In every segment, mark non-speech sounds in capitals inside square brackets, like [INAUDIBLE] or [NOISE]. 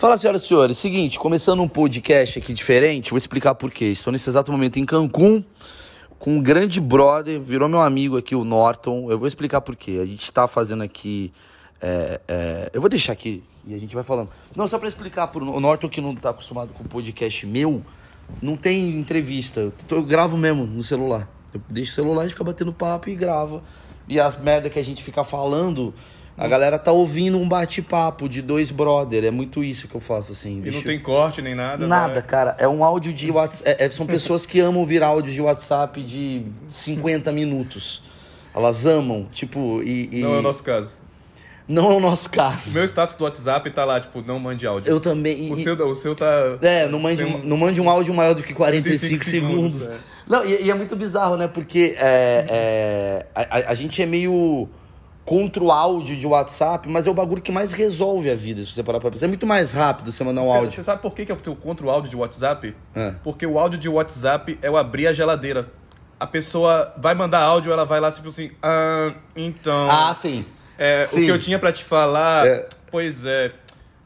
Fala, senhoras e senhores. Seguinte, começando um podcast aqui diferente, vou explicar por quê. Estou nesse exato momento em Cancún com um grande brother, virou meu amigo aqui, o Norton. Eu vou explicar por quê. A gente está fazendo aqui. é, é, eu vou deixar aqui e a gente vai falando. Não, só para explicar pro o Norton que não tá acostumado com podcast meu, não tem entrevista. Eu, eu gravo mesmo no celular. Eu deixo o celular e fica batendo papo e grava. E as merda que a gente fica falando, a galera tá ouvindo um bate-papo de dois brother. É muito isso que eu faço, assim. E Deixa não tem corte nem nada. Nada, né? cara. É um áudio de WhatsApp. são pessoas que amam ouvir áudio de WhatsApp de 50 minutos. Elas amam, tipo, e. e- Não é o nosso caso. Não é o nosso O caso. meu status do WhatsApp tá lá, tipo, não mande áudio. Eu também. O e- seu, o seu tá. É, não mande, um, não mande um áudio maior do que 45 45 segundos. segundos, é. Não, e, e é muito bizarro, né? Porque é, é, a, a- a gente é meio contra o áudio de WhatsApp, mas é o bagulho que mais resolve a vida, se você parar pra pensar. É muito mais rápido você mandar um áudio. Você sabe por que, que tenho contra o áudio de WhatsApp? É. Porque o áudio de WhatsApp é o abrir a geladeira. A pessoa vai mandar áudio, ela vai lá, tipo assim, ah, então. Ah, sim. é, sim. O que eu tinha pra te falar, É. pois é.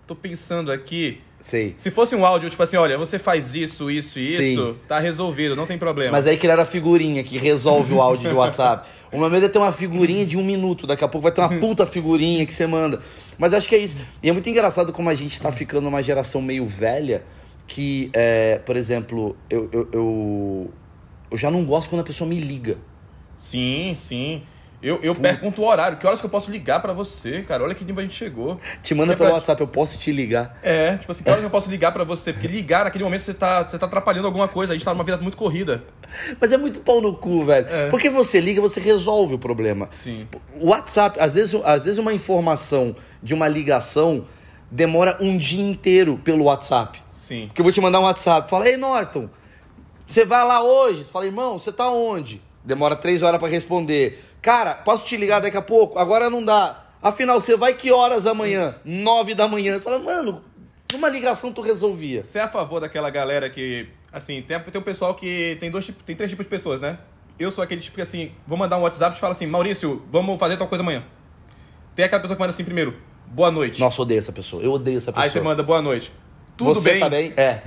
Tô pensando aqui. Sei. Se fosse um áudio, tipo assim, olha, você faz isso, isso e Sim. isso, tá resolvido, não tem problema. Mas aí criaram a figurinha que resolve o áudio do WhatsApp. [LAUGHS] O meu medo é ter uma figurinha de um minuto. Daqui a pouco vai ter uma puta figurinha que você manda. Mas eu acho que é isso. E é muito engraçado como a gente tá ficando uma geração meio velha que, é, por exemplo, eu, eu, eu, eu já não gosto quando a pessoa me liga. Sim, sim. Eu, eu pergunto o horário, que horas que eu posso ligar pra você, cara? Olha que nível a gente chegou. Te manda É pelo pra- WhatsApp, eu posso te ligar. É, tipo assim, que horas que eu posso ligar pra você? Porque ligar naquele momento você tá, você tá atrapalhando alguma coisa, a gente tá numa vida muito corrida. Mas é muito pau no cu, velho. É. Porque você liga, você resolve o problema. Sim. O WhatsApp, às vezes, às vezes uma informação de uma ligação demora um dia inteiro pelo WhatsApp. Sim. Porque eu vou te mandar um WhatsApp. Fala, ei, Norton, você vai lá hoje? Você fala, irmão, você tá onde? Demora três horas pra responder. Cara, posso te ligar daqui a pouco? Agora não dá. Afinal, você vai que horas amanhã? Nove da manhã. Você fala, mano, numa ligação tu resolvia. Você é a favor daquela galera que, assim, tem, tem um pessoal que tem dois tipos, tem três tipos de pessoas, né? Eu sou aquele tipo que, assim, vou mandar um WhatsApp e fala assim, Maurício, vamos fazer tal coisa amanhã. Tem aquela pessoa que manda assim primeiro, boa noite. Nossa, odeio essa pessoa. Eu odeio essa pessoa. Aí você manda boa noite. Tudo você bem? tá bem? É.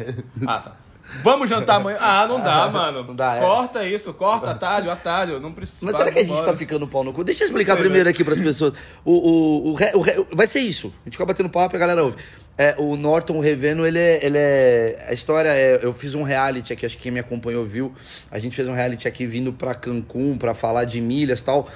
Ah, tá. Vamos jantar amanhã? Ah, não dá, mano. não dá, é. Corta isso, corta atalho, atalho. Não precisa. Mas será que a gente tá ficando pau no cu? Deixa eu explicar sei, primeiro né? aqui pras pessoas. O, o, o, o vai ser isso. A gente fica batendo papo e a galera ouve. É, o Norton Reveno, ele é, ele é. A história é. Eu fiz um reality aqui, acho que quem me acompanhou viu. A gente fez um reality aqui vindo pra Cancún pra falar de milhas e tal.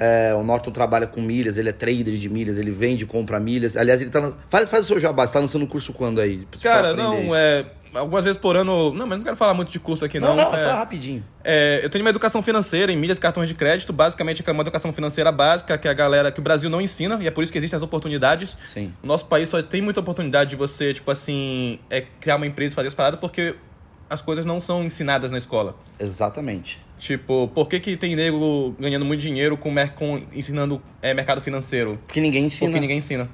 É, o Norton trabalha com milhas, ele é trader de milhas, ele vende e compra milhas. Aliás, ele tá. Faz, faz o seu jabá, você tá lançando curso quando aí? Cara, não, isso. é. Algumas vezes por ano. Não, mas não quero falar muito de curso aqui, Não, não. não, é, só rapidinho. é, eu tenho uma educação financeira em milhas cartões de crédito. Basicamente, é uma educação financeira básica que a galera, que o Brasil não ensina, e é por isso que existem as oportunidades. Sim. O nosso país só tem muita oportunidade de você, tipo assim, é, criar uma empresa e fazer as paradas porque as coisas não são ensinadas na escola. Exatamente. Tipo, por que, que tem nego ganhando muito dinheiro com, com ensinando é, mercado financeiro? Porque ninguém ensina. Porque ninguém ensina.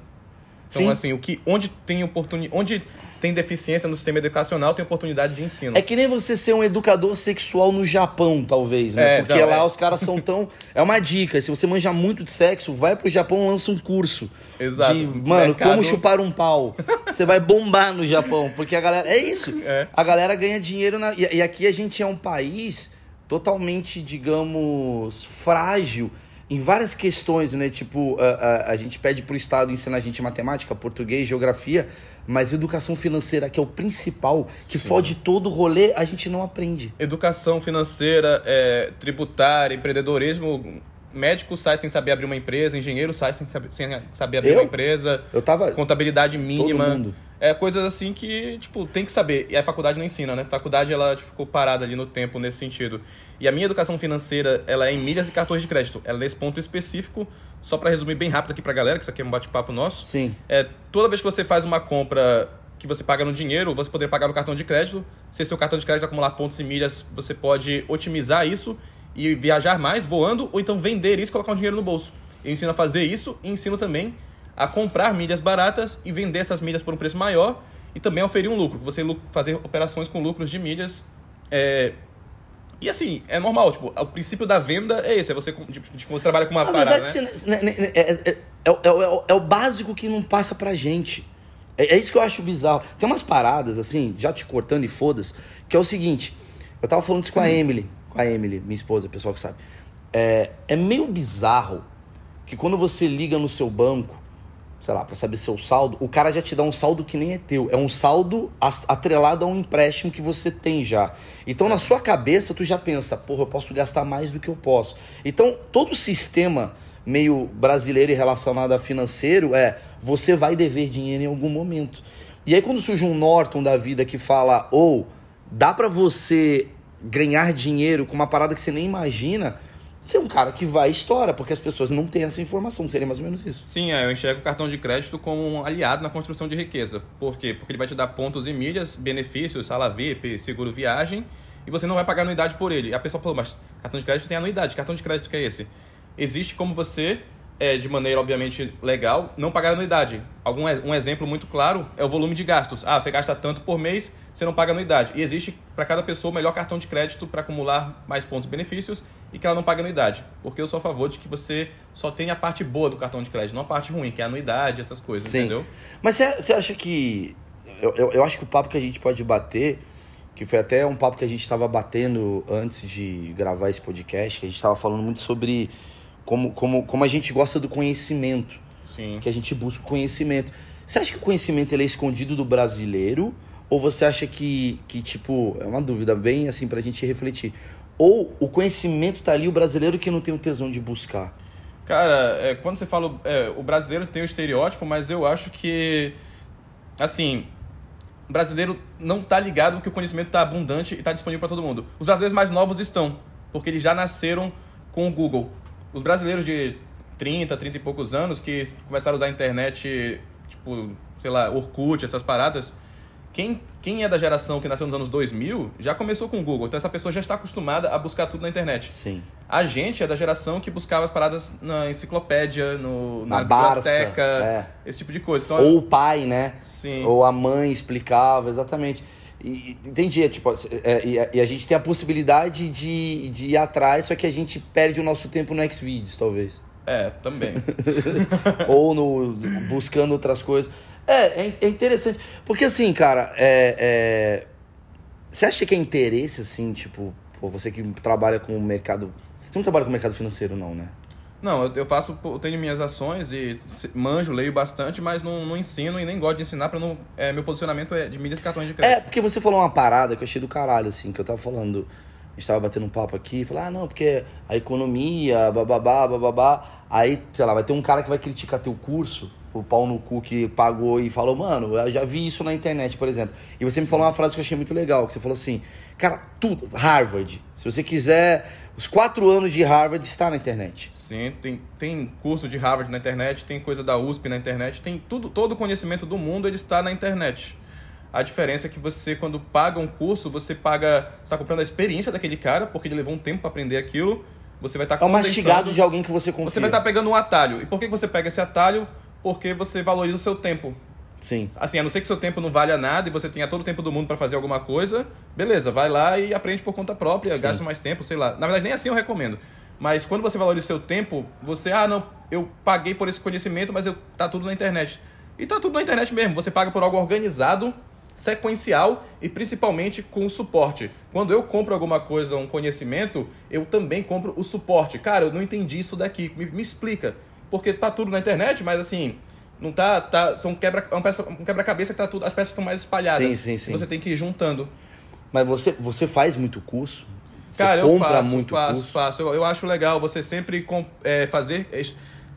Então, Sim. assim, o que, onde tem oportunidade. Onde tem deficiência no sistema educacional, tem oportunidade de ensino. É que nem você ser um educador sexual no Japão, talvez, né? É, Porque não, lá é. os caras são tão. [LAUGHS] É uma dica. Se você manja muito de sexo, vai pro Japão lança um curso. Exato. De, mano, Mercado- como chupar um pau. Você vai bombar no Japão. Porque a galera. É isso. [LAUGHS] É. A galera ganha dinheiro na. E, e aqui a gente é um país totalmente, digamos, frágil. Em várias questões, né? Tipo, a, a, a gente pede pro Estado ensinar a gente matemática, português, geografia, mas educação financeira, que é o principal, que fode todo o rolê, a gente não aprende. Educação financeira, é, tributária, empreendedorismo. Médico sai sem saber abrir uma empresa, engenheiro sai sem saber, sem saber abrir Eu? uma empresa, Eu tava. contabilidade mínima. mundo. É coisas assim que, tipo, tem que saber. E a faculdade não ensina, né? A faculdade, ela tipo, ficou parada ali no tempo nesse sentido. E a minha educação financeira, ela é em milhas e cartões de crédito. Ela é nesse ponto específico, só pra resumir bem rápido aqui pra galera, que isso aqui é um bate-papo nosso. Sim. É, toda vez que você faz uma compra que você paga no dinheiro, você poder pagar no cartão de crédito. Se seu cartão de crédito acumular pontos e milhas, você pode otimizar isso e viajar mais voando, ou então vender isso e colocar um dinheiro no bolso. Eu ensino a fazer isso e ensino também a comprar milhas baratas e vender essas milhas por um preço maior e também oferir um lucro. Você fazer operações com lucros de milhas. é, E assim, é normal, tipo, o princípio da venda é esse, é você, tipo, tipo, você trabalha com uma Na parada, verdade, né? né, né, né, é, é- é- é o- é é básico que não passa pra gente. É, é isso que eu acho bizarro. Tem umas paradas, assim, já te cortando e foda-se, que é o seguinte. Eu tava falando isso com a Emily, a Emily, minha esposa, pessoal que sabe. É, é meio bizarro que quando você liga no seu banco, sei lá, para saber seu saldo, o cara já te dá um saldo que nem é teu. É um saldo atrelado a um empréstimo que você tem já. Então, na sua cabeça, tu já pensa, porra, eu posso gastar mais do que eu posso. Então, todo o sistema meio brasileiro e relacionado a financeiro é você vai dever dinheiro em algum momento. E aí, quando surge um Norton da vida que fala, ou oh, dá para você ganhar dinheiro com uma parada que você nem imagina, você é um cara que vai e estoura, porque as pessoas não têm essa informação. Seria mais ou menos isso. Sim, é, eu enxergo o cartão de crédito como um aliado na construção de riqueza. Por quê? Porque ele vai te dar pontos e milhas, benefícios, sala VIP, seguro viagem, e você não vai pagar anuidade por ele. E a pessoa falou, mas cartão de crédito tem anuidade. Cartão de crédito que é esse? Existe como você é, de maneira obviamente legal, não pagar anuidade. Algum, um exemplo muito claro é o volume de gastos. Ah, você gasta tanto por mês, você não paga anuidade. E existe para cada pessoa o melhor cartão de crédito para acumular mais pontos e benefícios e que ela não paga anuidade. Porque eu sou a favor de que você só tenha a parte boa do cartão de crédito, não a parte ruim, que é a anuidade, essas coisas, Sim. entendeu? Mas você acha que. Eu, eu, eu acho que o papo que a gente pode bater que foi até um papo que a gente estava batendo antes de gravar esse podcast, que a gente estava falando muito sobre como, como, como a gente gosta do conhecimento. Sim. Que a gente busca o conhecimento. Você acha que o conhecimento ele é escondido do brasileiro? Ou você acha que, que, tipo, é uma dúvida bem assim pra gente refletir. Ou o conhecimento tá ali, o brasileiro que não tem o tesão de buscar? Cara, é, quando você fala. É, o brasileiro tem o estereótipo, mas eu acho que. Assim. O brasileiro não tá ligado que o conhecimento tá abundante e tá disponível para todo mundo. Os brasileiros mais novos estão, porque eles já nasceram com o Google os brasileiros de 30, 30 e poucos anos que começaram a usar a internet, tipo, sei lá, Orkut, essas paradas, quem, quem é da geração que nasceu nos anos 2000 já começou com o Google. Então essa pessoa já está acostumada a buscar tudo na internet. Sim. A gente é da geração que buscava as paradas na enciclopédia, no, na, na biblioteca, é. esse tipo de coisa. Então, Ou o pai, né? Sim. Ou a mãe explicava, exatamente. E, entendi, é, tipo, é, e, a, e, a gente tem a possibilidade de, de ir atrás, só que a gente perde o nosso tempo no Xvideos, talvez. É, também. [LAUGHS] Ou no buscando outras coisas. É, é, é interessante. Porque assim, cara, é, é, você acha que é interesse, assim, tipo, pô, você que trabalha com o mercado. Você não trabalha com o mercado financeiro, não, né? Não, eu faço, eu tenho minhas ações e manjo, leio bastante, mas não, não ensino e nem gosto de ensinar para não. É, meu posicionamento é de mídias e cartões de crédito. É, porque você falou uma parada que eu achei do caralho, assim, que eu tava falando. A gente tava batendo um papo aqui falou, ah, não, porque a economia, bababá, bababá. Aí, sei lá, vai ter um cara que vai criticar teu curso, o pau no cu que pagou e falou, mano, eu já vi isso na internet, por exemplo. E você me falou uma frase que eu achei muito legal, que você falou assim, cara, tudo, Harvard, se você quiser os quatro anos de Harvard está na internet. Sim, tem, tem curso de Harvard na internet, tem coisa da USP na internet, tem tudo, todo o conhecimento do mundo ele está na internet. A diferença é que você, quando paga um curso, você paga. está comprando a experiência daquele cara, porque ele levou um tempo para aprender aquilo. Você vai estar tá É um mastigado de alguém que você confia. Você vai estar tá pegando um atalho. E por que você pega esse atalho? Porque você valoriza o seu tempo. Sim. Assim, a não ser que seu tempo não valha nada e você tenha todo o tempo do mundo para fazer alguma coisa, beleza, vai lá e aprende por conta própria, Sim. gasta mais tempo, sei lá. Na verdade, nem assim eu recomendo. Mas quando você valoriza o seu tempo, você, ah, não, eu paguei por esse conhecimento, mas eu, tá tudo na internet. E tá tudo na internet mesmo. Você paga por algo organizado, sequencial e principalmente com suporte. Quando eu compro alguma coisa, um conhecimento, eu também compro o suporte. Cara, eu não entendi isso daqui, me, me explica. Porque tá tudo na internet, mas assim, não tá, tá são quebra, é um quebra-cabeça que tá tudo, as peças estão mais espalhadas. Sim, sim, sim. Você tem que ir juntando. Mas você, você faz muito curso? Você Cara, eu faço, muito faço, curso? faço. Eu, eu acho legal você sempre é, fazer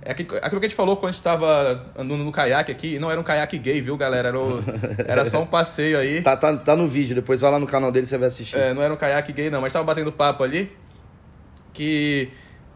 é aquilo, aquilo que a gente falou quando a gente estava andando no caiaque aqui, não era um caiaque gay, viu, galera? Era, o, [LAUGHS] era só um passeio aí. Tá, tá, tá no vídeo, depois vai lá no canal dele e você vai assistir. É, não era um caiaque gay, não, mas estava batendo papo ali que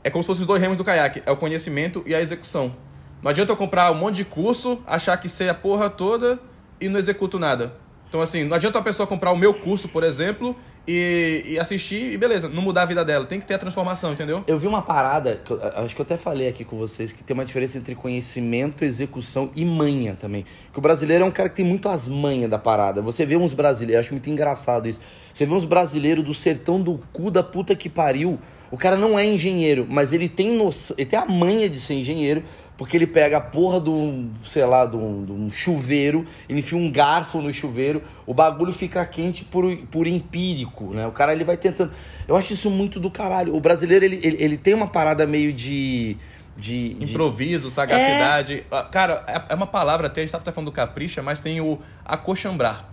é como se fossem os dois remos do caiaque: é o conhecimento e a execução. Não adianta eu comprar um monte de curso, achar que sei a porra toda e não executo nada. Então, assim, não adianta a pessoa comprar o meu curso, por exemplo, e, e, assistir e beleza, não mudar a vida dela. Tem que ter a transformação, entendeu? Eu vi uma parada, que eu, acho que eu até falei aqui com vocês, que tem uma diferença entre conhecimento, execução e manha também. Que o brasileiro é um cara que tem muito as manhas da parada. Você vê uns brasileiros, acho muito engraçado isso. Você vê uns brasileiros do sertão do cu da puta que pariu. O cara não é engenheiro, mas ele tem, noção, ele tem a manha de ser engenheiro porque ele pega a porra de um, sei lá, de um, de um chuveiro, ele enfia um garfo no chuveiro, o bagulho fica quente por, por empírico, né? O cara ele vai tentando. Eu acho isso muito do caralho. O brasileiro ele, ele, ele tem uma parada meio de. De, de... Improviso, sagacidade. É... Cara, é, é uma palavra até, a gente até falando do capricha, mas tem o acochambrar.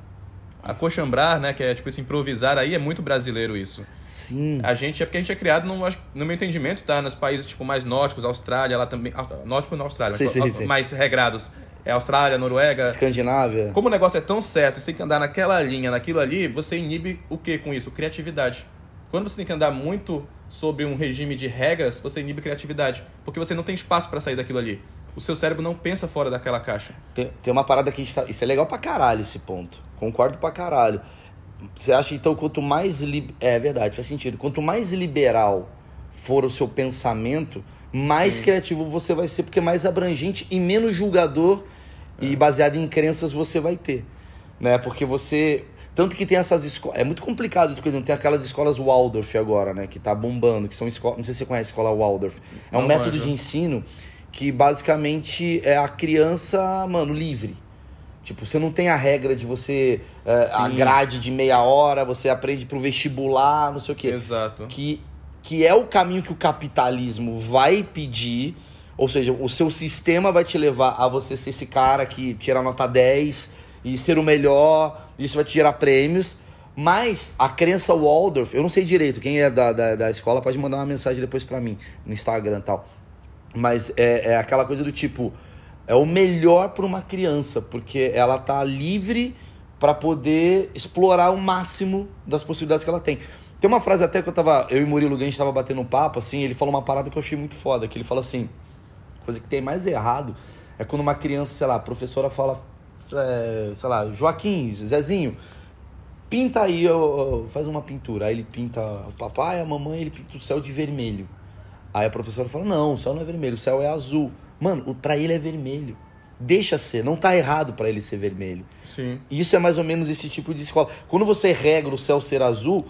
Acochambrar, né, que é tipo esse improvisar aí, é muito brasileiro isso. Sim. A gente é porque a gente é criado, no, no meu entendimento, tá? Nos países tipo mais nórdicos, Austrália, lá também. Nórdico na Austrália, sim, mas, sim, sim. mais regrados. É Austrália, Noruega. Escandinávia. Como o negócio é tão certo, você tem que andar naquela linha, naquilo ali, você inibe o que com isso? Criatividade. Quando você tem que andar muito sobre um regime de regras, você inibe criatividade. Porque você não tem espaço para sair daquilo ali. O seu cérebro não pensa fora daquela caixa. Tem, tem uma parada que a gente tá, Isso é legal pra caralho, esse ponto. Concordo pra caralho. Você acha então quanto mais. Li... É verdade, faz sentido. Quanto mais liberal for o seu pensamento, mais Sim. criativo você vai ser, porque mais abrangente e menos julgador é. e baseado em crenças você vai ter. Né? Porque você. Tanto que tem essas escolas. É muito complicado isso, por exemplo, tem aquelas escolas Waldorf agora, né? Que tá bombando, que são escolas. Não sei se você conhece a escola Waldorf. É um Não método manjo. de ensino que basicamente é a criança, mano, livre. Tipo, você não tem a regra de você. É, a grade de meia hora, você aprende pro vestibular, não sei o quê. Exato. Que, que é o caminho que o capitalismo vai pedir. Ou seja, o seu sistema vai te levar a você ser esse cara que tira nota 10 e ser o melhor, isso vai te gerar prêmios. Mas a crença Waldorf, eu não sei direito, quem é da, da, da escola pode mandar uma mensagem depois para mim no Instagram e tal. Mas é, é aquela coisa do tipo, é o melhor para uma criança, porque ela tá livre para poder explorar o máximo das possibilidades que ela tem. Tem uma frase até que eu tava, eu e Murilo Gans tava batendo um papo assim, ele falou uma parada que eu achei muito foda, que ele fala assim, coisa que tem mais errado é quando uma criança, sei lá, a professora fala, é, sei lá, Joaquim, Zezinho, pinta aí, faz uma pintura. Aí ele pinta o papai, a mamãe, ele pinta o céu de vermelho. Aí a professora fala: Não, o céu não é vermelho, o céu é azul. Mano, para ele é vermelho. Deixa ser, não tá errado para ele ser vermelho. Sim. Isso é mais ou menos esse tipo de escola. Quando você regra o céu ser azul,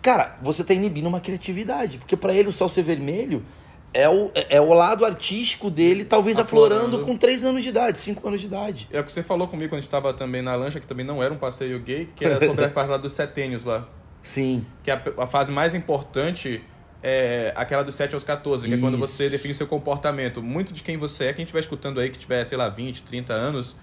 cara, você tá inibindo uma criatividade. Porque para ele o céu ser vermelho é o, é o lado artístico dele, talvez aflorando, aflorando com 3 anos de idade, 5 anos de idade. É o que você falou comigo quando a gente estava também na lancha, que também não era um passeio gay, que era sobre a [LAUGHS] parte lá dos setênios lá. Sim. Que a, a fase mais importante é aquela dos 7 aos 14, que Isso. é quando você define seu comportamento. Muito de quem você é, quem estiver escutando aí, que tiver, sei lá, 20, 30 anos,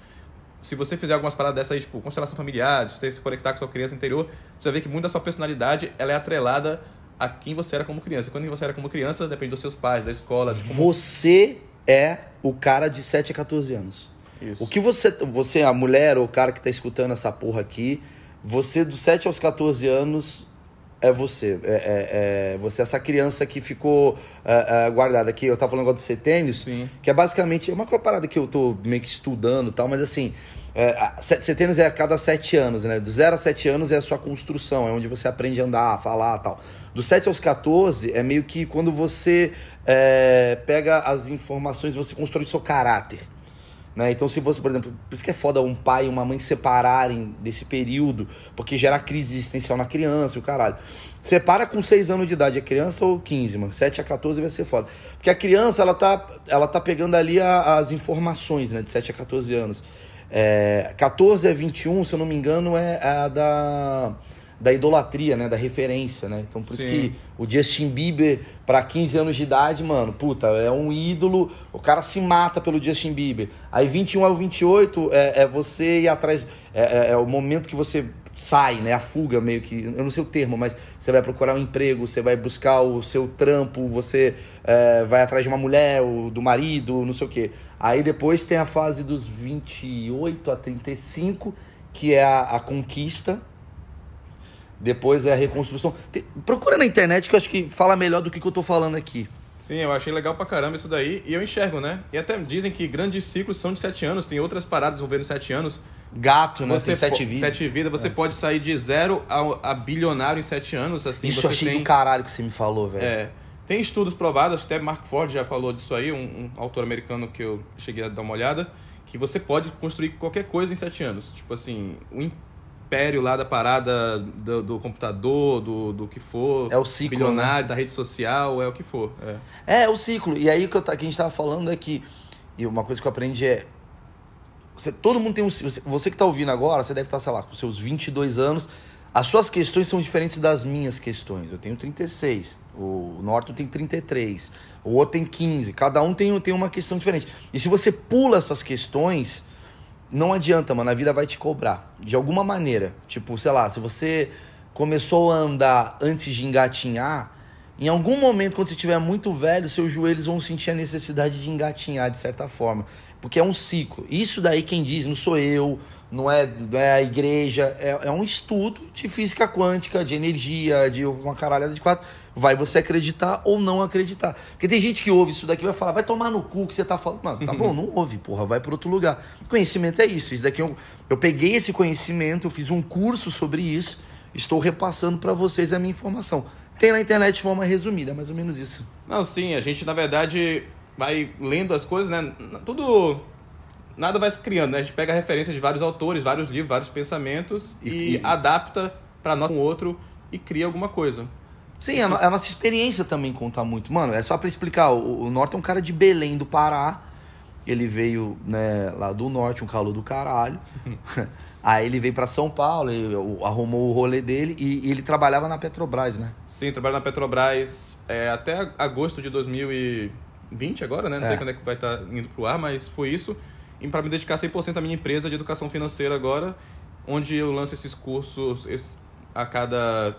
se você fizer algumas paradas dessas aí, tipo, constelação familiar, se você se conectar com sua criança interior, você vai ver que muito da sua personalidade ela é atrelada a quem você era como criança. Quando você era como criança, depende dos seus pais, da escola. De como... Você é o cara de 7 a 14 anos. Isso. O que você, você, a mulher ou o cara que está escutando essa porra aqui, você dos 7 aos 14 anos é você. É, é, é, você é essa criança que ficou é, é, guardada aqui. Eu tava falando agora do setênios, que é basicamente é uma parada que eu tô meio que estudando e tal, mas assim. É, setênios é a cada sete anos, né? Do zero a sete anos é a sua construção, é onde você aprende a andar, a falar tal. Do 7 aos 14 é meio que quando você é, pega as informações, você constrói o seu caráter. Né? Então, se você, por exemplo, por isso que é foda um pai e uma mãe separarem desse período, porque gera crise existencial na criança o caralho. Separa com 6 anos de idade a criança ou 15, mano. 7 a 14 vai ser foda. Porque a criança, ela tá, ela tá pegando ali a, as informações, né? De 7 a 14 anos. É, 14 a 21, se eu não me engano, é a da da idolatria, né? Da referência, né? Então por Sim. isso que o Justin Bieber, para 15 anos de idade, mano, puta, é um ídolo, o cara se mata pelo Justin Bieber. Aí 21 ao 28 é, é você ir atrás, é, é, é o momento que você sai, né? A fuga meio que, eu não sei o termo, mas você vai procurar um emprego, você vai buscar o seu trampo, você é, vai atrás de uma mulher, ou do marido, não sei o quê. Aí depois tem a fase dos 28 a 35, que é a, a conquista, depois é a reconstrução. Tem, procura na internet que eu acho que fala melhor do que, que eu tô falando aqui. Sim, eu achei legal pra caramba isso daí. E eu enxergo, né? E até dizem que grandes ciclos são de sete anos. Tem outras paradas envolvendo sete anos. Gato, né? Você tem sete vidas. Sete vidas. Você é. pode sair de zero a, a, bilionário em sete anos. Assim, isso você eu achei tem... do caralho que você me falou, velho. É. Tem estudos provados, até Mark Ford já falou disso aí, um, um autor americano que eu cheguei a dar uma olhada, que você pode construir qualquer coisa em sete anos. Tipo assim, o império lá da parada do, do computador, do, do que for. É o ciclo. Bilionário, né? da rede social, é o que for. É, é o ciclo. E aí o que, eu, que a gente tava falando é que E uma coisa que eu aprendi é. Você, todo mundo tem um. Você, você que está ouvindo agora, você deve estar, sei lá, com seus 22 anos. As suas questões são diferentes das minhas questões. Eu tenho 36, o Norton tem 33, o outro tem 15. Cada um tem, tem uma questão diferente. E se você pula essas questões, não adianta, mano. A vida vai te cobrar. De alguma maneira. Tipo, sei lá, se você começou a andar antes de engatinhar, em algum momento, quando você estiver muito velho, seus joelhos vão sentir a necessidade de engatinhar de certa forma. Porque é um ciclo. Isso daí quem diz, não sou eu, não é, não é a igreja, é, é um estudo de física quântica, de energia, de uma caralhada de quatro. Vai você acreditar ou não acreditar. Porque tem gente que ouve isso daqui e vai falar, vai tomar no cu que você tá falando. Não, tá bom, [LAUGHS] não ouve, porra, vai para outro lugar. Conhecimento é isso. Isso daqui eu, eu peguei esse conhecimento, eu fiz um curso sobre isso, estou repassando para vocês a minha informação. Tem na internet de forma resumida, mais ou menos isso. Não, sim, a gente na verdade vai lendo as coisas, né? Tudo. Nada vai se criando, né? A gente pega a referência de vários autores, vários livros, vários pensamentos e, e... adapta para nós um outro e cria alguma coisa. Sim, a, a, nossa experiência também conta muito. Mano, é só para explicar, o, o Norte é um cara de Belém do Pará. Ele veio, né, lá do norte, um calor do caralho. [LAUGHS] Aí ele veio para São Paulo, arrumou o rolê dele e, e, ele trabalhava na Petrobras, né? Sim, trabalha na Petrobras é, até agosto de 2000 e 20 agora, né? Não é. sei quando é que vai estar tá indo pro ar, mas foi isso. E para me dedicar 100% à minha empresa de educação financeira agora, onde eu lanço esses cursos a cada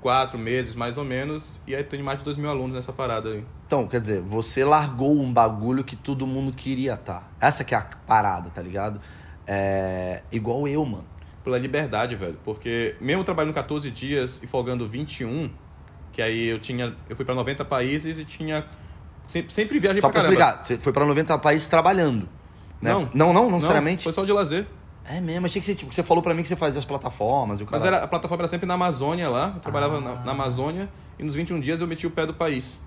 quatro meses, mais ou menos, e aí tem mais de 2 mil alunos nessa parada aí. Então, quer dizer, você largou um bagulho que todo mundo queria estar. Tá. Essa que é a parada, tá ligado? É... Igual eu, mano. Pela liberdade, velho. Porque mesmo trabalhando 14 dias e folgando 21, que aí eu tinha. Eu fui para 90 países e tinha Sempre, sempre viajei só pra, pra explicar, você foi pra 90 países trabalhando. Né? Não. Não, não, não, seriamente? Foi só de lazer. É mesmo, achei que você, tipo, você falou pra mim que você fazia as plataformas. E o Mas era, a plataforma era sempre na Amazônia lá, eu trabalhava ah. na, na, Amazônia e nos 21 dias eu meti o pé do país.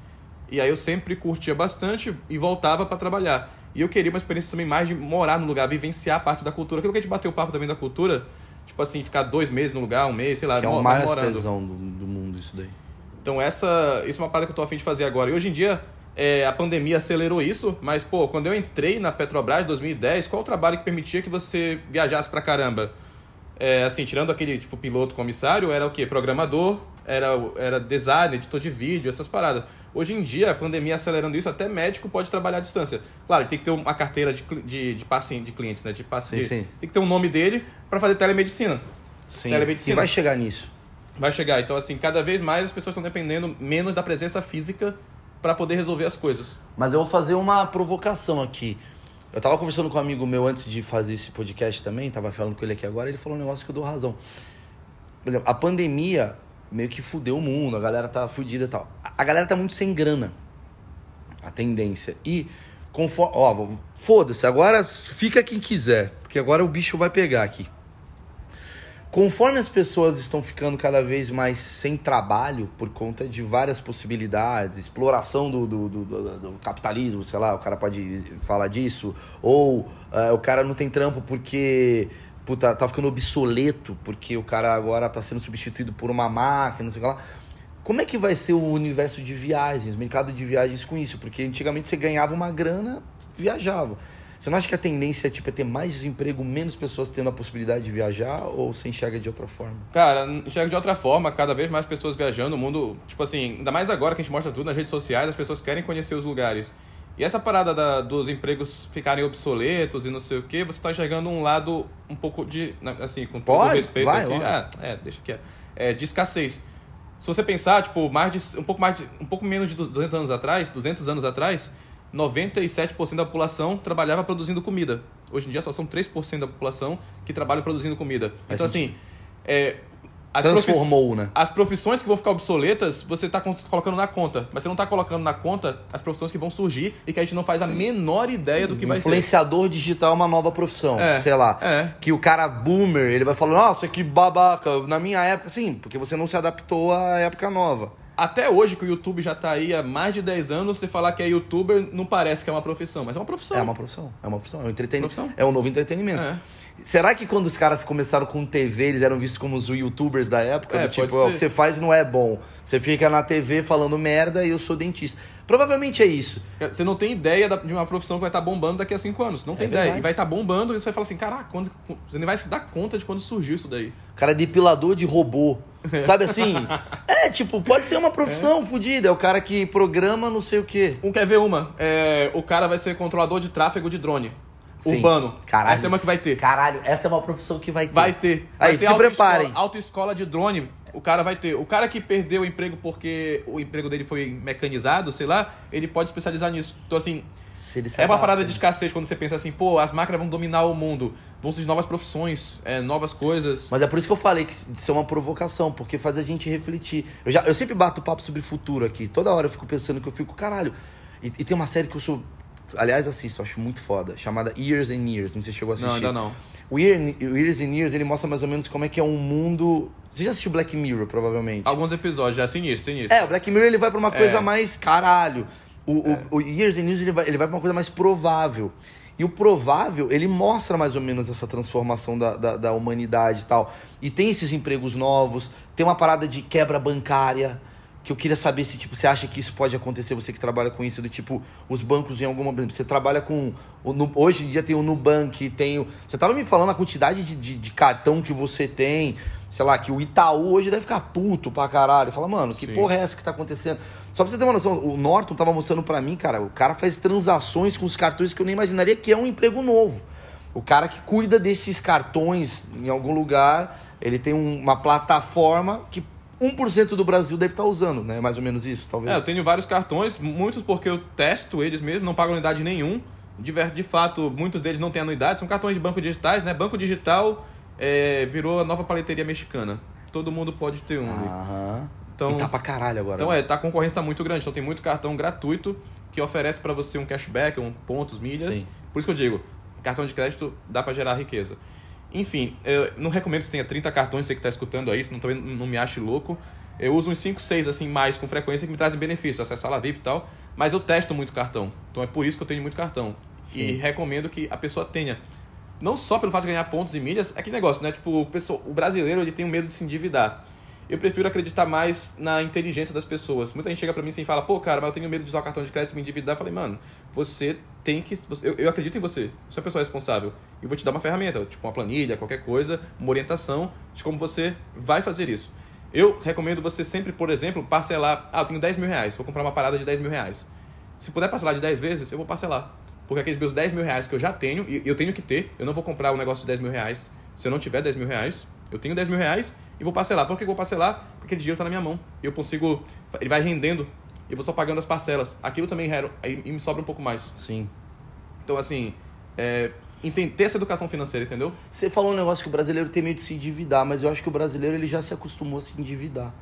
E aí eu sempre curtia bastante e voltava para trabalhar. E eu queria uma experiência também mais de morar no lugar, vivenciar a parte da cultura. Aquilo que a gente bateu o papo também da cultura, tipo assim, ficar dois meses no lugar, um mês, sei lá, que é o mais morando. tesão do, do mundo isso daí. Então essa, isso é uma parada que eu tô afim de fazer agora. E hoje em dia, é, a pandemia acelerou isso, mas, pô, quando eu entrei na Petrobras em 2010, qual o trabalho que permitia que você viajasse pra caramba? É, assim, tirando aquele, tipo, piloto comissário, era o quê? Programador, era, era designer, editor de vídeo, essas paradas. Hoje em dia, a pandemia acelerando isso, até médico pode trabalhar à distância. Claro, tem que ter uma carteira de, de, de paciente, de clientes, né? De paciente. Sim, sim. Tem que ter o um nome dele para fazer telemedicina. Sim. Telemedicina. E vai chegar nisso. Vai chegar. Então, assim, cada vez mais as pessoas estão dependendo menos da presença física para poder resolver as coisas. Mas eu vou fazer uma provocação aqui. Eu tava conversando com um amigo meu antes de fazer esse podcast também, tava falando com ele aqui agora, ele falou um negócio que eu dou razão. Por exemplo, a pandemia meio que fudeu o mundo, a galera tá fudida e tal. A galera tá muito sem grana. A tendência. E conforme, ó, foda-se, agora fica quem quiser, porque agora o bicho vai pegar aqui. Conforme as pessoas estão ficando cada vez mais sem trabalho por conta de várias possibilidades, exploração do, do, do, do capitalismo, sei lá, o cara pode falar disso, ou uh, o cara não tem trampo porque puta, tá ficando obsoleto, porque o cara agora tá sendo substituído por uma máquina, não sei o que lá. Como é que vai ser o universo de viagens, mercado de viagens com isso? Porque antigamente você ganhava uma grana, viajava. Você não acha que a tendência tipo, é ter mais desemprego, menos pessoas tendo a possibilidade de viajar, ou você enxerga de outra forma? Cara, enxerga de outra forma, cada vez mais pessoas viajando, o mundo, tipo assim, ainda mais agora que a gente mostra tudo nas redes sociais, as pessoas querem conhecer os lugares. E essa parada da, dos empregos ficarem obsoletos e não sei o que, você está enxergando um lado um pouco de, né, assim, com todo Pode, respeito vai, aqui, ah, é, deixa que é, de escassez. Se você pensar, tipo, mais de, um pouco mais de, um pouco menos de 200 anos atrás, 200 anos atrás, 97% da população trabalhava produzindo comida. Hoje em dia só são 3% da população que trabalha produzindo comida. Faz então, assim, é, as Transformou, né? As profissões que vão ficar obsoletas, você está colocando na conta. Mas você não está colocando na conta as profissões que vão surgir e que a gente não faz a menor ideia do que vai ser. Influenciador digital é uma nova profissão. É, sei lá. É. Que o cara boomer, ele vai falar, nossa, que babaca. Na minha época, sim, porque você não se adaptou à época nova até hoje, que o YouTube já tá aí há mais de 10 anos, você falar que é youtuber não parece que é uma profissão, mas é uma profissão. É uma profissão, é uma profissão, é um entretenimento. Profissão? É um novo entretenimento. É. Será que quando os caras começaram com TV, eles eram vistos como os youtubers da época? É, do tipo, ó, o que você faz não é bom. Você fica na TV falando merda e eu sou dentista. Provavelmente é isso. Você não tem ideia de uma profissão que vai estar bombando daqui a cinco anos. Não tem ideia. verdade. E vai estar bombando e você vai falar assim, caraca, quando, você nem vai se dar conta de quando surgiu isso daí. Cara é depilador de robô. Sabe assim? [LAUGHS] é, tipo, pode ser uma profissão fodida. É o cara que programa não sei o quê. Um quer ver uma? É, o cara vai ser controlador de tráfego de drone. Sim. Urbano. Caralho. Essa é uma que vai ter. Caralho, essa é uma profissão que vai ter. Vai ter. Aí, Vai ter se preparem. Autoescola de drone, o cara vai ter. O cara que perdeu o emprego porque o emprego dele foi mecanizado, sei lá, ele pode especializar nisso. Então, assim, Se ele se é uma parada né? de escassez quando você pensa assim, pô, as máquinas vão dominar o mundo, vão surgir novas profissões, é, novas coisas. Mas é por isso que eu falei que isso é uma provocação, porque faz a gente refletir. Eu, já, eu sempre bato papo sobre futuro aqui. Toda hora eu fico pensando que eu fico, caralho. E, e tem uma série que eu sou. Aliás, assisto, acho muito foda. Chamada Years and Years. Não sei se chegou a assistir. Não, ainda não. O Year- o Years and Years, ele mostra mais ou menos como é que é um mundo. Você já assistiu Black Mirror, provavelmente? Alguns episódios já, sinistro, sinistro. É, o Black Mirror ele vai pra uma coisa É. mais caralho. O, o- o Years and Years ele vai, ele vai pra uma coisa mais provável. E o provável, ele mostra mais ou menos essa transformação da, da, da humanidade e tal. E tem esses empregos novos, tem uma parada de quebra bancária, que eu queria saber se, tipo, você acha que isso pode acontecer, você que trabalha com isso, do tipo, os bancos em alguma... Você trabalha com... hoje em dia tem o Nubank, tem o... Você tava me falando a quantidade de, de, de cartão que você tem, sei lá, que o Itaú hoje deve ficar puto pra caralho. Fala, mano, que Sim. porra é essa que tá acontecendo? Só pra você ter uma noção, o Norton tava mostrando pra mim, cara, o cara faz transações com os cartões que eu nem imaginaria que é um emprego novo. O cara que cuida desses cartões em algum lugar, ele tem um- uma plataforma que 1% do Brasil deve estar usando, né? Mais ou menos isso, talvez. É, eu tenho vários cartões, muitos porque eu testo eles mesmo, não pago anuidade nenhum. De, de fato, muitos deles não têm anuidade, são cartões de banco digitais, né? Banco digital é, virou a nova paleteria mexicana. Todo mundo pode ter um. Aham. Então- e tá pra caralho agora. Então né? é, tá, a concorrência tá muito grande. Então tem muito cartão gratuito que oferece para você um cashback, um pontos, milhas. Sim. Por isso que eu digo, cartão de crédito dá para gerar riqueza. Enfim, eu não recomendo que você tenha 30 cartões, você que tá escutando aí, senão também não me ache louco. Eu uso uns 5, 6 assim mais com frequência que me trazem benefícios, acesso à sala VIP e tal, mas eu testo muito cartão. Então é por isso que eu tenho muito cartão. E Sim. recomendo que a pessoa tenha. Não só pelo fato de ganhar pontos e milhas, é que negócio, né? Tipo, o, pessoa, o brasileiro ele tem um medo de se endividar. Eu prefiro acreditar mais na inteligência das pessoas. Muita gente chega pra mim assim e fala, pô, cara, mas eu tenho medo de usar o cartão de crédito e me endividar. Eu falei, mano, você tem que. Eu, eu acredito em você. Você é uma pessoa responsável. E vou te dar uma ferramenta, tipo uma planilha, qualquer coisa, uma orientação de como você vai fazer isso. Eu recomendo você sempre, por exemplo, parcelar. Ah, eu tenho 10 mil reais, vou comprar uma parada de 10 mil reais. Se puder parcelar de 10 vezes, eu vou parcelar. Porque aqueles meus 10 mil reais que eu já tenho, e eu tenho que ter, eu não vou comprar um negócio de 10 mil reais se eu não tiver 10 mil reais. Eu tenho 10 mil reais e vou parcelar. Por que eu vou parcelar? Porque o dinheiro está na minha mão. Eu consigo. Ele vai rendendo e eu vou só pagando as parcelas. Aquilo também rero- aí me sobra um pouco mais. Sim. Então, assim, é, ter essa educação financeira, entendeu? Você falou um negócio que o brasileiro tem medo de se endividar, mas eu acho que o brasileiro ele já se acostumou a se endividar.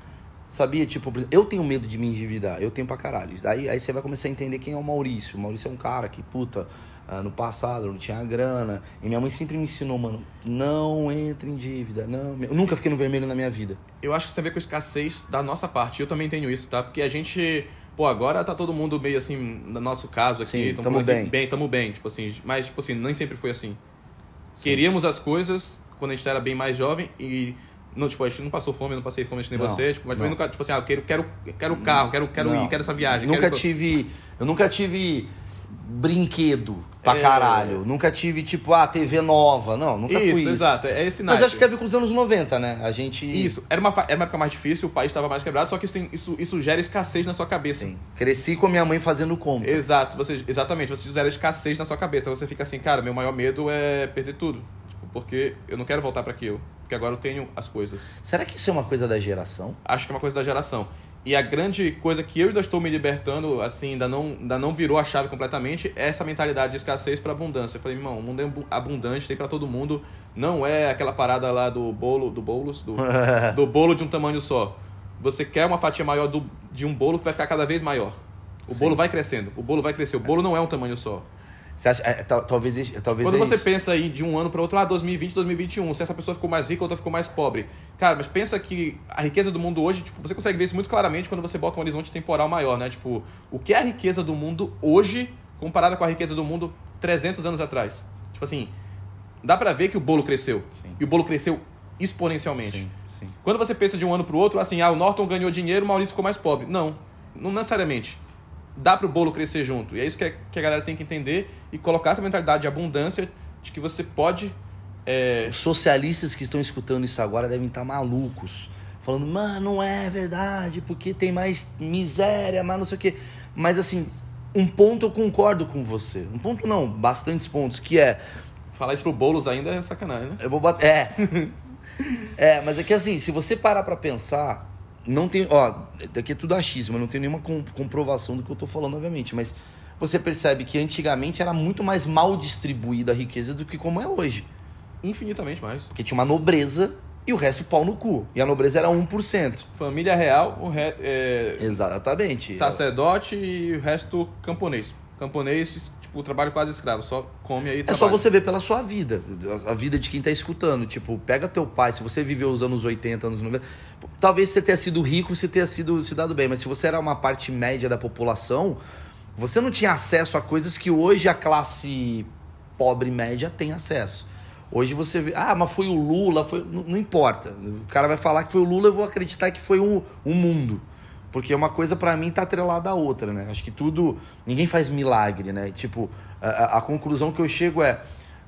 Sabia? Tipo, eu tenho medo de me endividar, eu tenho pra caralho. Aí, aí você vai começar a entender quem é o Maurício. O Maurício é um cara que, puta, ah, no passado eu não tinha grana. E minha mãe sempre me ensinou, mano, não entre em dívida. Não, eu nunca fiquei no vermelho na minha vida. Eu acho que isso tem a ver com a escassez da nossa parte. Eu também tenho isso, tá? Porque a gente. Pô, agora tá todo mundo meio assim, no nosso caso aqui. Sim, tamo tamo bem. Bem, tamo bem. Tipo assim, mas, tipo assim, nem sempre foi assim. Queríamos as coisas quando a gente era bem mais jovem e. Não, tipo, a gente não passou fome, eu não passei fome, a gente nem Não, você, tipo, mas também não. nunca, tipo assim, ah, eu quero, quero, quero carro, quero, quero Não. ir, quero essa viagem. Nunca quero... tive. Eu nunca tive brinquedo pra É. caralho. Nunca tive, tipo, ah, TV nova. Não, nunca Isso, fui isso. exato, é esse Mas acho que ver com os anos 90, né? A gente. Isso, era uma, era uma época mais difícil, o país estava mais quebrado, só que isso, tem- isso, isso gera escassez na sua cabeça. Sim. Cresci com a minha mãe fazendo conta. Exato, você, exatamente, você gera escassez na sua cabeça. Você fica assim, cara, meu maior medo é perder tudo. Porque eu não quero voltar para aquilo. Porque agora eu tenho as coisas. Será que isso é uma coisa da geração? Acho que é uma coisa da geração. E a grande coisa que eu ainda estou me libertando, assim, ainda não, ainda não virou a chave completamente, é essa mentalidade de escassez para abundância. Eu falei, irmão, o mundo é abu- abundante, tem para todo mundo. Não é aquela parada lá do bolo, do bolos, do, [LAUGHS] do bolo de um tamanho só. Você quer uma fatia maior do, de um bolo que vai ficar cada vez maior. O Sim. bolo vai crescendo, o bolo vai crescer. O bolo não é um tamanho só. Você acha, é, tal- talvez, talvez Quando é você isso. pensa aí de um ano para outro, ah, 2020, 2021, se essa pessoa ficou mais rica, outra ficou mais pobre. Cara, mas pensa que a riqueza do mundo hoje, tipo, você consegue ver isso muito claramente quando você bota um horizonte temporal maior, né? Tipo, o que é a riqueza do mundo hoje comparada com a riqueza do mundo 300 anos atrás? Tipo assim, dá pra ver que o bolo cresceu. Sim. E o bolo cresceu exponencialmente. Sim, sim. Quando você pensa de um ano pro outro, assim, ah, o Norton ganhou dinheiro, o Maurício ficou mais pobre. Não, não necessariamente. Dá pro bolo crescer junto. E é isso que, que a galera tem que entender e colocar essa mentalidade de abundância de que você pode. é, Os socialistas que estão escutando isso agora devem estar malucos. Falando, mano, não é verdade, porque tem mais miséria, mas não sei o quê. Mas assim, um ponto eu concordo com você. Um ponto não, bastantes pontos, que é. falar isso pro Boulos ainda é sacanagem, né? Eu vou bater. É. [LAUGHS] é, mas é que assim, se você parar pra pensar, não tem. Ó, daqui é tudo achismo, não tenho nenhuma com- comprovação do que eu tô falando, obviamente. Mas você percebe que antigamente era muito mais mal distribuída a riqueza do que como é hoje. Infinitamente mais. Porque tinha uma nobreza e o resto pau no cu. E a nobreza era 1%. Família real, o re, é, Exatamente. sacerdote e o resto camponês. Camponês, tipo, trabalho quase escravo, só come aí e É só você ver pela sua vida, a vida de quem tá escutando. Tipo, pega teu pai, se você viveu os anos 80, anos 90, talvez você tenha sido rico, você tenha sido se dado bem, mas se você era uma parte média da população, você não tinha acesso a coisas que hoje a classe pobre média tem acesso. Hoje você vê, ah, mas foi o Lula, foi. Não, não importa. O cara vai falar que foi o Lula, eu vou acreditar que foi o, o mundo. Porque uma coisa pra mim tá atrelada à outra, né? Acho que tudo. Ninguém faz milagre, né? Tipo, a, a- conclusão que eu chego é,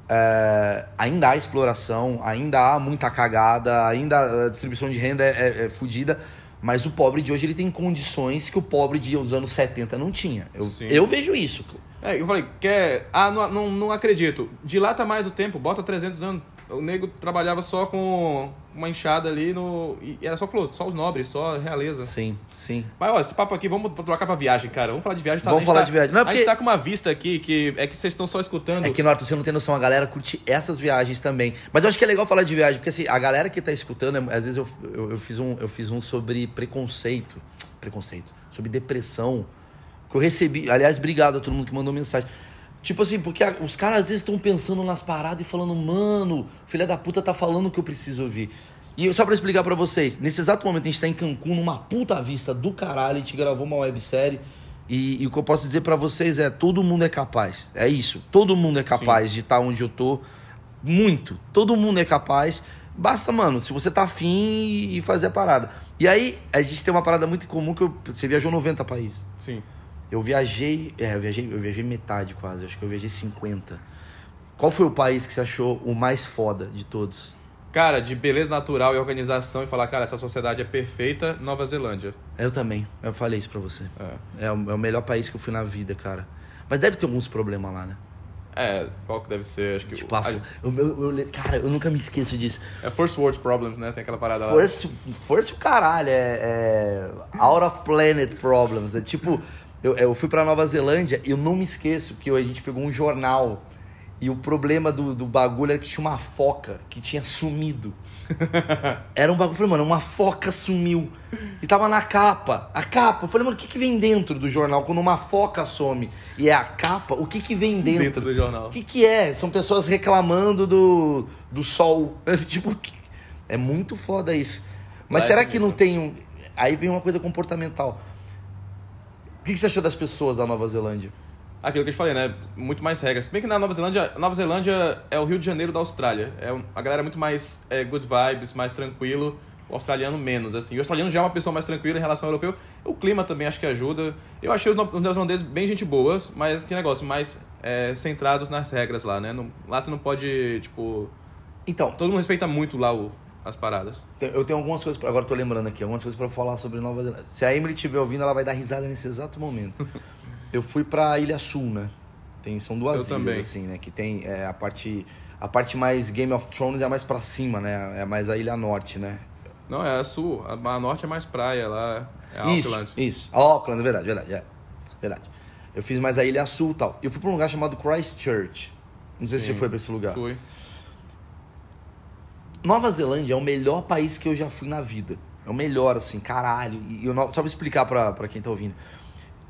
é, Ainda há exploração, ainda há muita cagada, ainda a distribuição de renda é, é, é fodida. Mas o pobre de hoje ele tem condições que o pobre de os anos 70 não tinha. Eu, Sim. eu vejo isso. É, eu falei, quer. Ah, não, não, não acredito. Dilata mais o tempo, bota 300 anos. O nego trabalhava só com uma enxada ali no. E era só, flor, só os nobres, só a realeza. Sim, sim. Mas olha, esse papo aqui, vamos trocar pra viagem, cara. Vamos falar de viagem. Tá, Vamos falar tá- de viagem. Não, é A gente porque- tá com uma vista aqui que é que vocês estão só escutando. É que, Norton, você não tem noção, a galera curte essas viagens também. Mas eu acho que é legal falar de viagem, porque assim, a galera que tá escutando, é- às vezes eu, eu, eu fiz, um, eu fiz um sobre preconceito. Preconceito. Sobre depressão. Que eu recebi. Aliás, obrigado a todo mundo que mandou mensagem. Tipo assim, porque os caras às vezes estão pensando nas paradas e falando, mano, filha da puta tá falando o que eu preciso ouvir. E só pra explicar pra vocês, nesse exato momento a gente tá em Cancún, numa puta vista do caralho, a gente gravou uma websérie. E, e o que eu posso dizer pra vocês é: todo mundo é capaz. É isso. Todo mundo é capaz de estar onde eu tô. Muito. Todo mundo é capaz. Basta, mano, se você tá afim e fazer a parada. E aí, a gente tem uma parada muito comum que eu- você viajou 90 países. Sim. Eu viajei, é, eu viajei, eu viajei metade quase, acho que eu viajei 50. Qual foi o país que você achou o mais foda de todos? Cara, de beleza natural e organização e falar, cara, essa sociedade é perfeita, Nova Zelândia. Eu também, eu falei isso pra você. É. É o, é o melhor país que eu fui na vida, cara. Mas deve ter alguns problemas lá, né? É, qual que deve ser? Acho que. Tipo, a, a- eu, cara, eu nunca me esqueço disso. é First World Problems, né? Tem aquela parada lá. Força, força o caralho, é, é out of planet problems. É tipo, eu, eu fui pra Nova Zelândia e eu não me esqueço que a gente pegou um jornal e o problema do, do bagulho era que tinha uma foca que tinha sumido. [LAUGHS] Era um bagulho, eu falei, mano, uma foca sumiu. E tava na capa. A capa. Eu falei, mano, o que, que vem dentro do jornal quando uma foca some? E é a capa, o que, que vem dentro? Dentro do jornal. O que, que é? São pessoas reclamando do, do sol. [LAUGHS] tipo, que- é muito foda isso. Mas é será que sinistro. não tem um. Aí vem uma coisa comportamental. O que, você achou das pessoas da Nova Zelândia? Aquilo que eu te falei, né? Muito mais regras. Se bem que na Nova Zelândia, Nova Zelândia é o Rio de Janeiro da Austrália. É a galera é muito mais é, good vibes, mais tranquilo. O australiano menos, assim. O australiano já é uma pessoa mais tranquila em relação ao europeu. O clima também acho que ajuda. Eu achei os neozelandeses bem gente boas, mas que negócio, mais é, centrados nas regras lá, né? Não- lá você não pode, tipo... Então, Todo mundo respeita muito lá o- as paradas. eu tenho algumas coisas. Pra, agora eu tô lembrando aqui, algumas coisas pra falar sobre Nova Zelândia. Se a Emily estiver ouvindo, ela vai dar risada nesse exato momento. [LAUGHS] eu fui pra Ilha Sul, né? Tem, são duas Eu ilhas, também. assim, né? Que tem é, a parte. A parte mais Game of Thrones é mais pra cima, né? É mais a Ilha Norte, né? Não, é a sul. A, a norte é mais praia lá. É isso, Auckland. isso. Auckland, é verdade, verdade, é. Verdade. Eu fiz mais a Ilha Sul e tal. Eu fui pra um lugar chamado Christchurch. Não sei se Sim. você foi pra esse lugar. Fui. Nova Zelândia é o melhor país que eu já fui na vida. É o melhor, assim, caralho. E eu não, só pra explicar pra, pra quem tá ouvindo.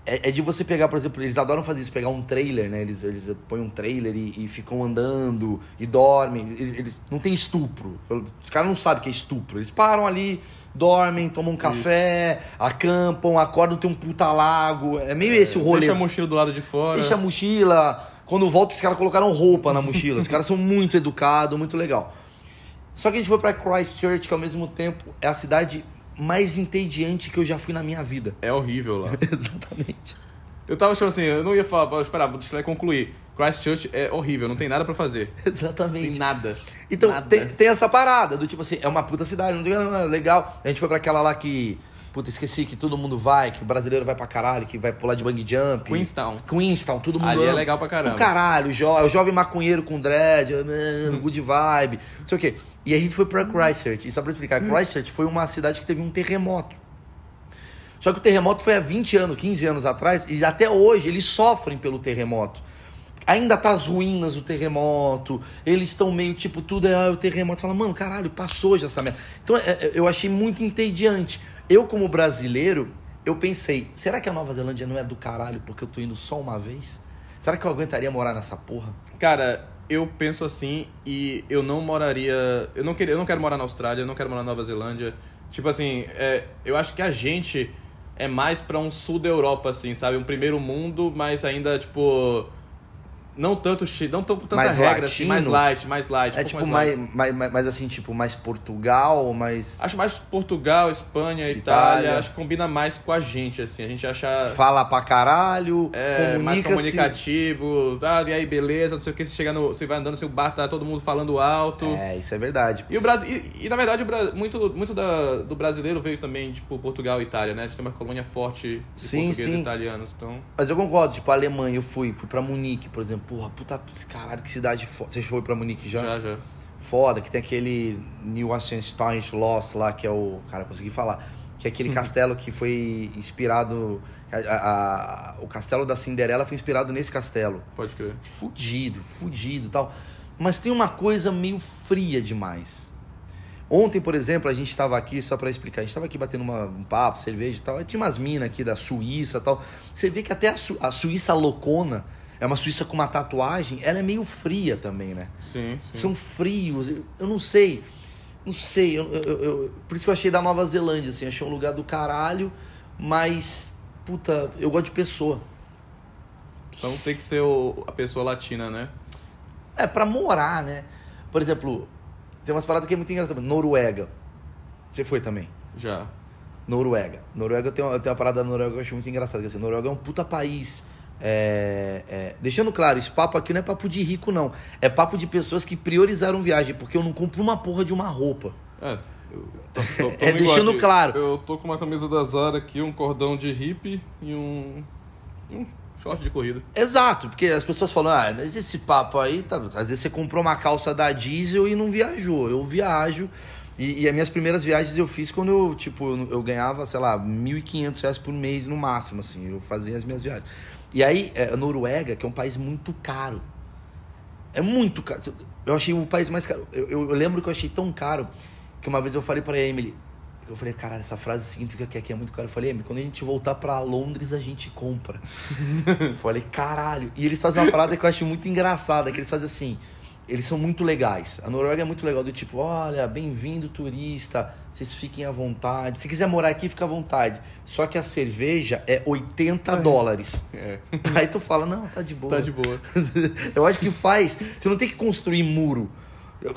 É, é de você pegar, por exemplo, eles adoram fazer isso, pegar um trailer, né? Eles, eles põem um trailer e, e ficam andando e dormem. Eles, eles- não tem estupro. Os caras não sabem o que é estupro. Eles param ali, dormem, tomam um café, acampam, acordam, tem um puta lago. É meio esse o rolê. Deixa a mochila do lado de fora. Deixa a mochila, Quando volta, os caras colocaram roupa na mochila. Os caras são muito educados, muito legal. Só que a gente foi pra Christchurch, que ao mesmo tempo é a cidade mais entediante que eu já fui na minha vida. É horrível lá. [LAUGHS] Exatamente. Eu tava achando assim, eu não ia falar, esperar, vou deixar ele concluir. Christchurch é horrível, não tem nada pra fazer. [LAUGHS] Exatamente. Tem nada. Então, Nada. tem, tem essa parada do tipo assim, é uma puta cidade, não tem nada legal. A gente foi pra aquela lá que. Puta, esqueci que todo mundo vai, que o brasileiro vai pra caralho, que vai pular de bang jump. Queenstown. Queenstown, todo mundo. Ali é ama. legal pra caramba. O caralho, o, jo o jovem maconheiro com dread, mano, good vibe, não sei o quê. E a gente foi pra Christchurch. E só pra explicar, Christchurch foi uma cidade que teve um terremoto. Só que o terremoto foi há 20 anos, 15 anos atrás, e até hoje eles sofrem pelo terremoto. Ainda tá as ruínas do terremoto, eles estão meio tipo, tudo é ah, o terremoto. Você fala, mano, caralho, passou já essa merda. Então é, é, eu achei muito entediante. Eu, como brasileiro, eu pensei, será que a Nova Zelândia não é do caralho porque eu tô indo só uma vez? Será que eu aguentaria morar nessa porra? Cara, eu penso assim e eu não moraria. Eu não, queria, eu não quero morar na Austrália, eu não quero morar na Nova Zelândia. Tipo assim, é, eu acho que a gente é mais pra um sul da Europa, assim, sabe? Um primeiro mundo, mas ainda, tipo. Não tanto não tão, tanta Mais regra, assim, mais latino? light, mais light. um É pouco tipo mais, mais, mais, mais assim, tipo, mais Portugal, mais. Acho mais Portugal, Espanha, Itália. Itália, acho que combina mais com a gente, assim. A gente acha Fala pra caralho, é, mais comunicativo, ah, e aí, beleza, não sei o que, você chega no. Você vai andando, seu bar tá todo mundo falando alto. É, isso é verdade. E, o Brasil, e, e, na verdade, o muito, muito da, do brasileiro veio também, tipo, Portugal e Itália, né? A gente tem uma colônia forte de Sim, portugueses sim. e italianos. Então, Mas eu concordo, tipo, a Alemanha, eu fui, fui pra Munique, por exemplo. Porra, puta, caralho, que cidade foda. Você foi pra Munique já? já, já. Foda, que tem aquele Neuschwanstein Schloss lá, que é o. Cara, consegui falar. Que é aquele castelo que foi inspirado. a- a- a- o castelo da Cinderela foi inspirado nesse castelo. Pode crer. fudido, fudido e tal. Mas tem uma coisa meio fria demais. Ontem, por exemplo, a gente estava aqui, só para explicar, a gente estava aqui batendo uma- um papo, cerveja e tal. Aí tinha umas minas aqui da Suíça e tal. Você vê que até a, Su- a Suíça loucona, é uma Suíça com uma tatuagem, ela é meio fria também, né? Sim, sim. São frios, eu, não sei. Não sei, eu, eu- eu- por isso que eu achei da Nova Zelândia, assim, achei um lugar do caralho, mas, puta, eu gosto de pessoa. Então tem que ser o- a pessoa latina, né? É, pra morar, né? Por exemplo, tem umas paradas que é muito engraçadas. Noruega. Você foi também? Já. Noruega. Noruega tem uma, tem uma parada da Noruega que eu acho muito engraçada. Que, assim, Noruega é um puta país. É, é, deixando claro, esse papo aqui não é papo de rico, não. É papo de pessoas que priorizaram viagem, porque eu não compro uma porra de uma roupa. É. Eu tô, tô, tô [LAUGHS] É, deixando aqui. claro. Eu tô com uma camisa da Zara aqui, um cordão de hippie e um. e um short de corrida. Exato, porque as pessoas falam, ah, mas esse papo aí, tá, às vezes você comprou uma calça da diesel e não viajou. Eu viajo. E, e as minhas primeiras viagens eu fiz quando eu, tipo, eu, eu ganhava, sei lá, 1.500 reais por mês no máximo, assim. Eu fazia as minhas viagens. E aí, é, a Noruega, que é um país muito caro. É muito caro. Eu achei o país mais caro. Eu, eu- eu lembro que eu achei tão caro que uma vez eu falei pra Emily, eu falei, caralho, essa frase significa que aqui é muito caro. Eu falei, Emily, quando a gente voltar pra Londres, a gente compra. [LAUGHS] Eu falei, caralho. E eles fazem uma parada que eu acho muito engraçada, que eles fazem assim. Eles são muito legais. A Noruega é muito legal, do tipo, olha, bem-vindo turista, vocês fiquem à vontade. Se quiser morar aqui, fica à vontade. Só que a cerveja é 80 dólares. É. [LAUGHS] Aí tu fala, não, tá de boa. Tá de boa. [LAUGHS] Eu acho que faz. Você não tem que construir muro.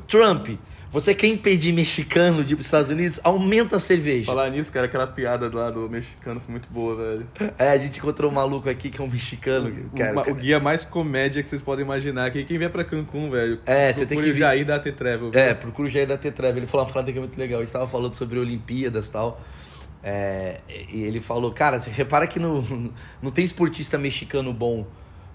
Trump, você quer impedir mexicano de ir pros Estados Unidos? Aumenta a cerveja. Falar nisso, cara, aquela piada lá do mexicano foi muito boa, velho. É, a gente encontrou um maluco aqui que é um mexicano. Cara, o, ma- o guia mais comédia que vocês podem imaginar. Que quem vier pra Cancún, velho. É, você tem que vir- Jair da T Travel. viu? É, procura o Jair da Tetreve. Ele falou uma parada que é muito legal. A gente tava falando sobre Olimpíadas e tal. É, e ele falou, cara, você repara que no, não tem esportista mexicano bom.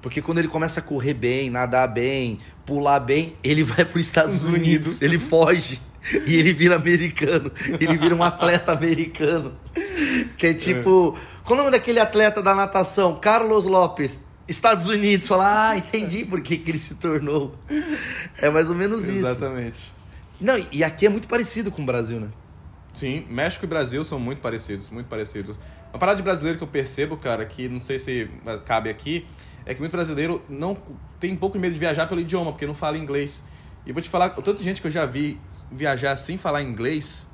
Porque quando ele começa a correr bem, nadar bem, pular bem, ele vai para os Estados Unidos, Unidos. ele foge e ele vira americano. Ele vira um atleta americano. Que é tipo. Qual é o nome daquele atleta da natação? Carlos Lopes. Estados Unidos. Fala, ah, entendi por que, que ele se tornou. É mais ou menos isso. Exatamente. Não, e aqui é muito parecido com o Brasil, né? Sim, México e Brasil são muito parecidos, muito parecidos. Uma parada de brasileiro que eu percebo, cara, que não sei se cabe aqui, é que muito brasileiro não tem um pouco de medo de viajar pelo idioma, porque não fala inglês. E eu vou te falar, o tanto de gente que eu já vi viajar sem falar inglês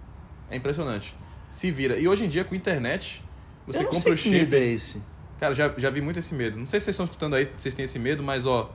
é impressionante. Se vira. E hoje em dia, com internet, você compra o que medo chip. é esse. Cara, já, já vi muito esse medo. Não sei se vocês estão escutando aí, vocês têm esse medo, mas ó,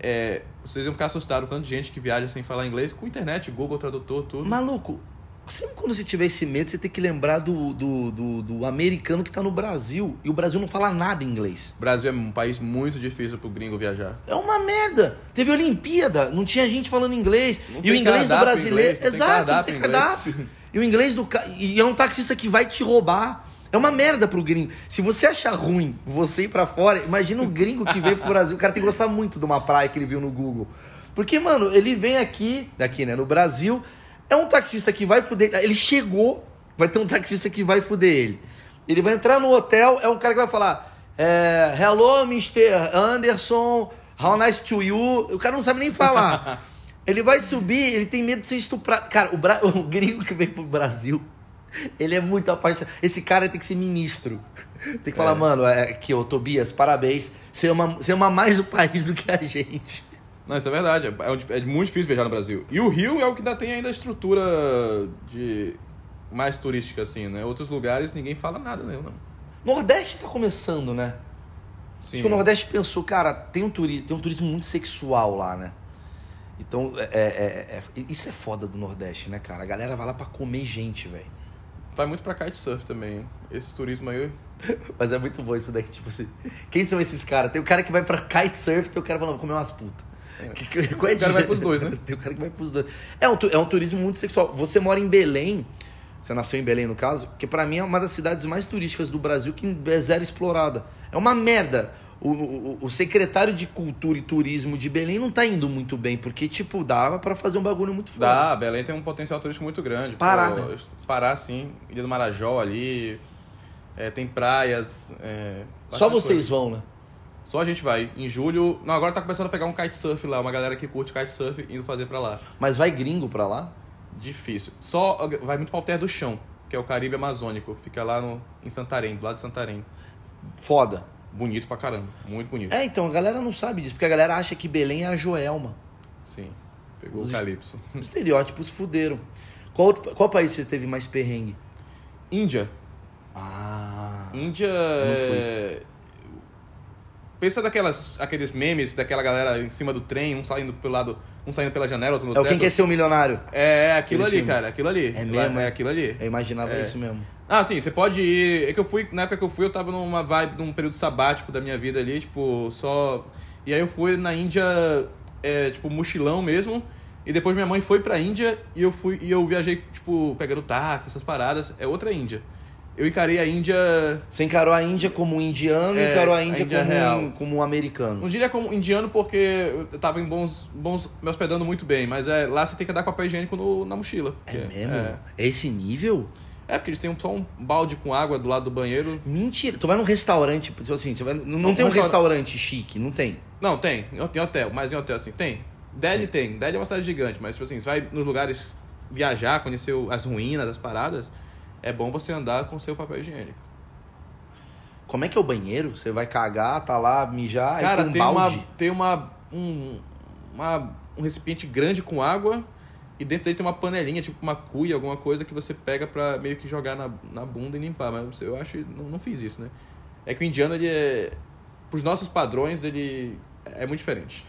É, vocês iam ficar assustados com tanto de gente que viaja sem falar inglês, com internet, Google Tradutor, tudo. Maluco, sempre quando você tiver esse medo, você tem que lembrar do, do, do, do americano que tá no Brasil. E o Brasil não fala nada inglês. O Brasil é um país muito difícil pro gringo viajar. É uma merda. Teve Olimpíada, não tinha gente falando inglês. Não e o inglês do brasileiro. inglês, não tem Exato, não cardápio tem inglês. cardápio. E o inglês do. E é um taxista que vai te roubar. É uma merda pro gringo. Se você achar ruim você ir pra fora, imagina o gringo que veio pro Brasil. O cara tem que gostar muito de uma praia que ele viu no Google. Porque, mano, ele vem aqui, daqui, né, no Brasil, é um taxista que vai fuder. Ele chegou, vai ter um taxista que vai fuder ele. Ele vai entrar no hotel, é um cara que vai falar: é, Hello, Mr. Anderson, how nice to you. O cara não sabe nem falar. [LAUGHS] Ele vai subir, ele tem medo de ser estuprado. Cara, o, bra... [LAUGHS] o gringo que veio pro Brasil, ele é muito apaixonado. Esse cara tem que ser ministro. Tem que falar, É. mano, é, aqui, ô Tobias, parabéns. Você ama, você ama mais o país do que a gente. Não, isso é verdade. É, um- é muito difícil viajar no Brasil. E o Rio é o que ainda tem ainda a estrutura de mais turística, assim, né? Outros lugares ninguém fala nada, né? Não. Nordeste tá começando, né? Sim. Acho que o Nordeste pensou, cara, tem um turismo, tem um turismo muito sexual lá, né? Então, é, é- é- é- isso é foda do Nordeste, né, cara? A galera vai lá pra comer gente, velho. Vai muito pra kitesurf também. hein? Esse turismo aí. Mas é muito bom isso daqui, tipo assim. Quem são esses caras? Tem o cara que vai pra kitesurf, tem o cara falando, vou comer umas putas. Que- que- qual é a O cara vai pros dois, né? [LAUGHS] Tem o cara que vai pros dois. É um, é um turismo muito sexual. Você mora em Belém, você nasceu em Belém no caso, que pra mim é uma das cidades mais turísticas do Brasil que é zero explorada. É uma merda. O, o- o secretário de Cultura e Turismo de Belém não tá indo muito bem, porque, tipo, dava pra fazer um bagulho muito foda. Dá, Belém tem um potencial turístico muito grande. Pará, Pô, né? Pará, sim. Ilha do Marajó ali. É, tem praias. é, Só vocês vão, né? Só a gente vai. Em julho. Não, agora tá começando a pegar um kitesurf lá. Uma galera que curte kitesurf indo fazer pra lá. Mas vai gringo pra lá? Difícil. Só vai muito pra Alter do Chão, que é o Caribe Amazônico. Fica lá no, em Santarém, do lado de Santarém. Foda. Bonito pra caramba. Muito bonito. É, então, a galera não sabe disso, porque a galera acha que Belém é a Joelma. Sim. Pegou Os- o Calypso. Os [LAUGHS] estereótipos fuderam. Qual, outro- qual país você teve mais perrengue? Índia. Ah. Índia. não fui. é- Pensa daquelas, aqueles memes daquela galera em cima do trem, um saindo pelo lado, um saindo pela janela, outro no É o teto. Quem Quer Ser o Milionário. É, é aquilo ali, filme. cara, aquilo ali. É mesmo, É é? aquilo ali. Eu imaginava É. isso mesmo. Ah, sim, você pode ir. É que eu fui, na época que eu fui, eu tava numa vibe, num período sabático da minha vida ali, tipo, só. E aí eu fui na Índia, é, tipo, mochilão mesmo. E depois minha mãe foi pra Índia e eu fui e eu viajei, tipo, pegando táxi, essas paradas. É outra Índia. Eu encarei a Índia. Você encarou a Índia como um indiano e É, encarou a a Índia, Índia como, real. um, como um americano. Não diria como indiano porque eu tava em bons. bons me hospedando muito bem, mas é, lá você tem que andar com papel higiênico no- na mochila. É mesmo? É. É esse nível? É, porque eles têm só um balde com água do lado do banheiro. Mentira. Tu vai num restaurante, tipo assim, você vai- não, Não, tem um restaura- restaurante chique, não tem. Não, tem. Em hotel, mas em hotel, assim, tem. Delhi tem. Delhi é uma cidade gigante, mas, tipo assim, você vai nos lugares viajar, conhecer as ruínas, as paradas, é bom você andar com seu papel higiênico. Como é que é o banheiro? Você vai cagar, tá lá, mijar, Cara, aí tem um tem, uma, balde. tem uma, um, uma- um recipiente grande com água e dentro dele tem uma panelinha, tipo uma cuia, alguma coisa que você pega pra meio que jogar na, na bunda e limpar. Mas eu acho que não, não fiz isso, né? É que o indiano, ele é... Pros nossos padrões, ele é muito diferente.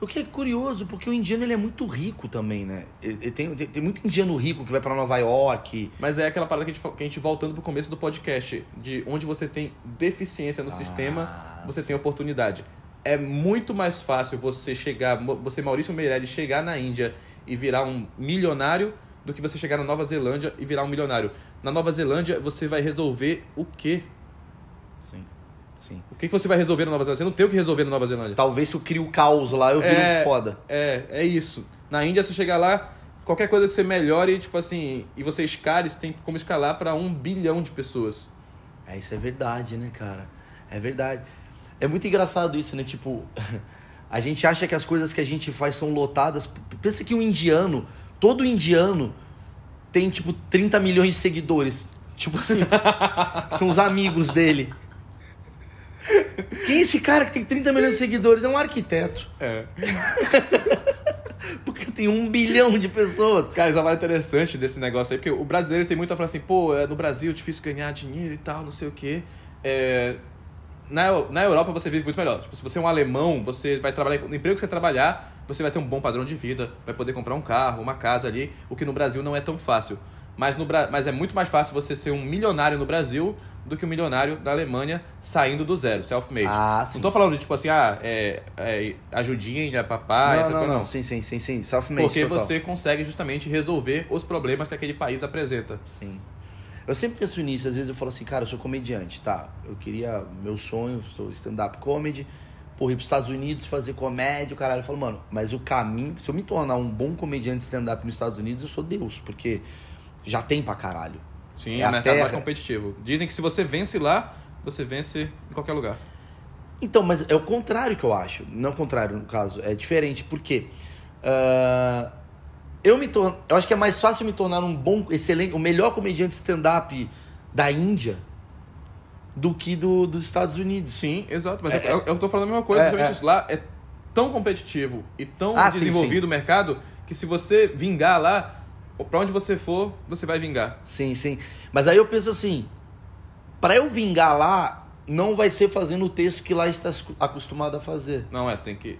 O que é curioso, porque o indiano ele é muito rico também, né? Ele- tem, tem, tem muito indiano rico que vai pra Nova York. Mas é aquela parada que a gente, que a gente voltando pro começo do podcast, de onde você tem deficiência no Ah, sistema, você tem oportunidade. É muito mais fácil você chegar, você Maurício Meirelles chegar na Índia e virar um milionário do que você chegar na Nova Zelândia e virar um milionário. Na Nova Zelândia você vai resolver o quê? Sim. O que que você vai resolver na Nova Zelândia? Você não tem o que resolver na Nova Zelândia. Talvez se eu crio caos lá, eu viro É. um foda. É, é isso. Na Índia, você chegar lá, qualquer coisa que você melhore, tipo assim, e você escale, você tem como escalar para um bilhão de pessoas. É, isso é verdade, né, cara? É verdade. É muito engraçado isso, né? Tipo, [LAUGHS] a gente acha que as coisas que a gente faz são lotadas. Pensa que um indiano, todo indiano tem, tipo, 30 milhões de seguidores. Tipo assim, [LAUGHS] são os amigos dele. Quem é esse cara que tem 30 milhões de seguidores? É um arquiteto. É. [LAUGHS] Porque tem um bilhão de pessoas. Cara, isso é uma interessante desse negócio aí, porque o brasileiro tem muito a falar assim, pô, é, no Brasil é difícil ganhar dinheiro e tal, não sei o quê. É, na, na Europa você vive muito melhor. Tipo, se você é um alemão, você vai trabalhar. No emprego que você trabalhar, você vai ter um bom padrão de vida, vai poder comprar um carro, uma casa ali, o que no Brasil não é tão fácil. Mas, no, mas é muito mais fácil você ser um milionário no Brasil do que um milionário da Alemanha saindo do zero, self-made. Ah, sim. Não tô falando de tipo assim, ah, é, é ajudinha, papai, não, essa não, coisa, não, sim, sim, sim, sim. Self-made. Porque total. você consegue justamente resolver os problemas que aquele país apresenta. Sim. Eu sempre penso nisso, às vezes eu falo assim, cara, eu sou comediante, tá? Eu queria, meu sonho, sou stand-up comedy, por ir pros Estados Unidos fazer comédia, o caralho. Eu falo, mano, mas o caminho, se eu me tornar um bom comediante stand-up nos Estados Unidos, eu sou Deus, porque já tem pra caralho. Sim, É é o mercado mais competitivo. Dizem que se você vence lá, você vence em qualquer lugar. Então, mas é o contrário que eu acho. Não o contrário, no caso. É diferente. Por quê? Ah, eu me torno, eu acho que é mais fácil me tornar um bom, excelente, o melhor comediante stand-up da Índia do que do, dos Estados Unidos. Sim, exato. Mas É, eu, eu tô falando a mesma coisa. é, é. Lá é tão competitivo e tão Ah, sim, desenvolvido o mercado que se você vingar lá, pra onde você for, você vai vingar. Sim, sim. Mas aí eu penso assim, para eu vingar lá, não vai ser fazendo o texto que lá está acostumado a fazer. Não é, tem que.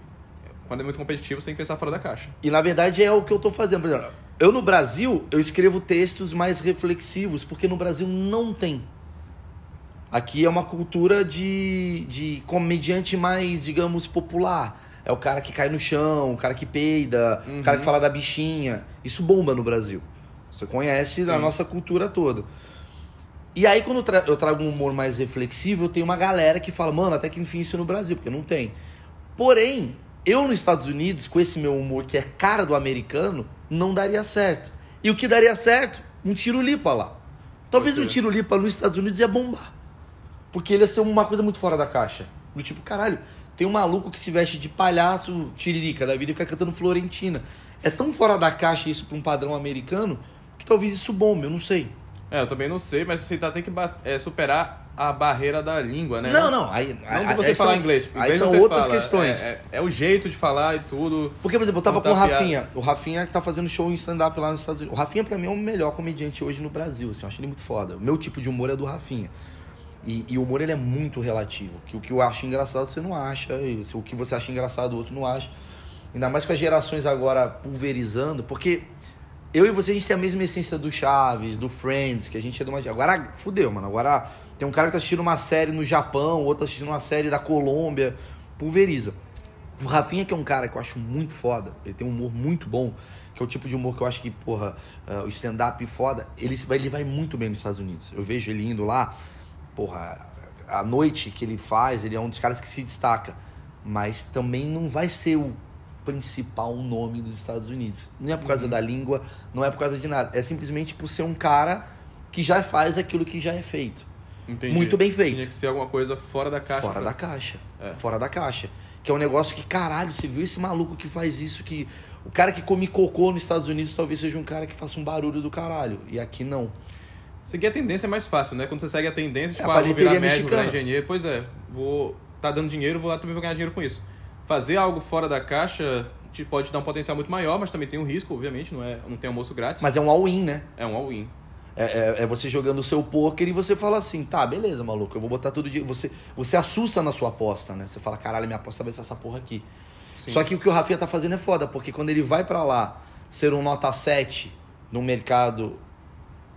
Quando é muito competitivo, você tem que pensar fora da caixa. E na verdade é o que eu tô fazendo. Por exemplo, eu no Brasil, eu escrevo textos mais reflexivos, porque no Brasil não tem. Aqui é uma cultura de, de comediante mais, digamos, popular. É o cara que cai no chão, o cara que peida, o cara que fala da bichinha. Isso bomba no Brasil. Você conhece a Sim. nossa cultura toda. E aí, quando eu, tra- eu trago um humor mais reflexivo, eu tenho uma galera que fala, mano, até que enfim isso no Brasil, porque não tem. Porém, eu nos Estados Unidos, com esse meu humor que é cara do americano, não daria certo. E o que daria certo? Um tiro lipa lá. Talvez um quê? tiro lipa nos Estados Unidos ia bombar. Porque ele ia ser uma coisa muito fora da caixa. Do tipo, caralho, tem um maluco que se veste de palhaço tiririca da vida e fica cantando Florentina. É tão fora da caixa isso pra um padrão americano que talvez isso bombe, eu não sei. É, eu também não sei, mas você tá, tem que é, superar a barreira da língua, né? Não, não. Aí, Não aí- você aí falar são- inglês. porque Aí inglês são outras fala, questões. É, é- é o jeito de falar e tudo. Porque, por exemplo, eu tava com o Contar piada. Rafinha. O Rafinha que tá fazendo show em stand-up lá nos Estados Unidos. O Rafinha, pra mim, é o melhor comediante hoje no Brasil. Assim, eu acho ele muito foda. O meu tipo de humor é do Rafinha. E, e o humor, ele é muito relativo. Que o que eu acho engraçado, você não acha. Se o que você acha engraçado, o outro não acha. Ainda mais com as gerações agora pulverizando. Porque eu e você, a gente tem a mesma essência do Chaves, do Friends, que a gente é de uma... Agora, fudeu, mano. Agora tem um cara que tá assistindo uma série no Japão, outro tá assistindo uma série da Colômbia. Pulveriza. O Rafinha, que é um cara que eu acho muito foda, ele tem um humor muito bom, que é o tipo de humor que eu acho que, porra, ah, o stand-up foda, ele ele vai muito bem nos Estados Unidos. Eu vejo ele indo lá, porra, a noite que ele faz, ele é um dos caras que se destaca. Mas também não vai ser o principal nome dos Estados Unidos. Não é por causa da língua, não é por causa de nada. É simplesmente por ser um cara que já faz aquilo que já é feito. Entendi. Muito bem feito. Tinha que ser alguma coisa fora da caixa. Fora pra- da caixa. É. Fora da caixa. Que é um negócio que, caralho, você viu esse maluco que faz isso, que o cara que come cocô nos Estados Unidos talvez seja um cara que faça um barulho do caralho. E aqui não. Seguir a tendência é mais fácil, né? Quando você segue a tendência, tipo, a ah, vou virar médico, virar mexicana. engenheiro. Pois é, vou... Tá dando dinheiro, vou lá também vou ganhar dinheiro com isso. Fazer algo fora da caixa te pode dar um potencial muito maior, mas também tem um risco, obviamente, não, é, não tem almoço grátis. Mas é um all-in, né? É um all-in. É, é- é você jogando o seu poker e você fala assim, tá, beleza, maluco, eu vou botar tudo de. Você, você assusta na sua aposta, né? Você fala, caralho, minha aposta vai ser essa porra aqui. Sim. Só que o que o Rafinha tá fazendo é foda, porque quando ele vai pra lá ser um nota 7 num mercado,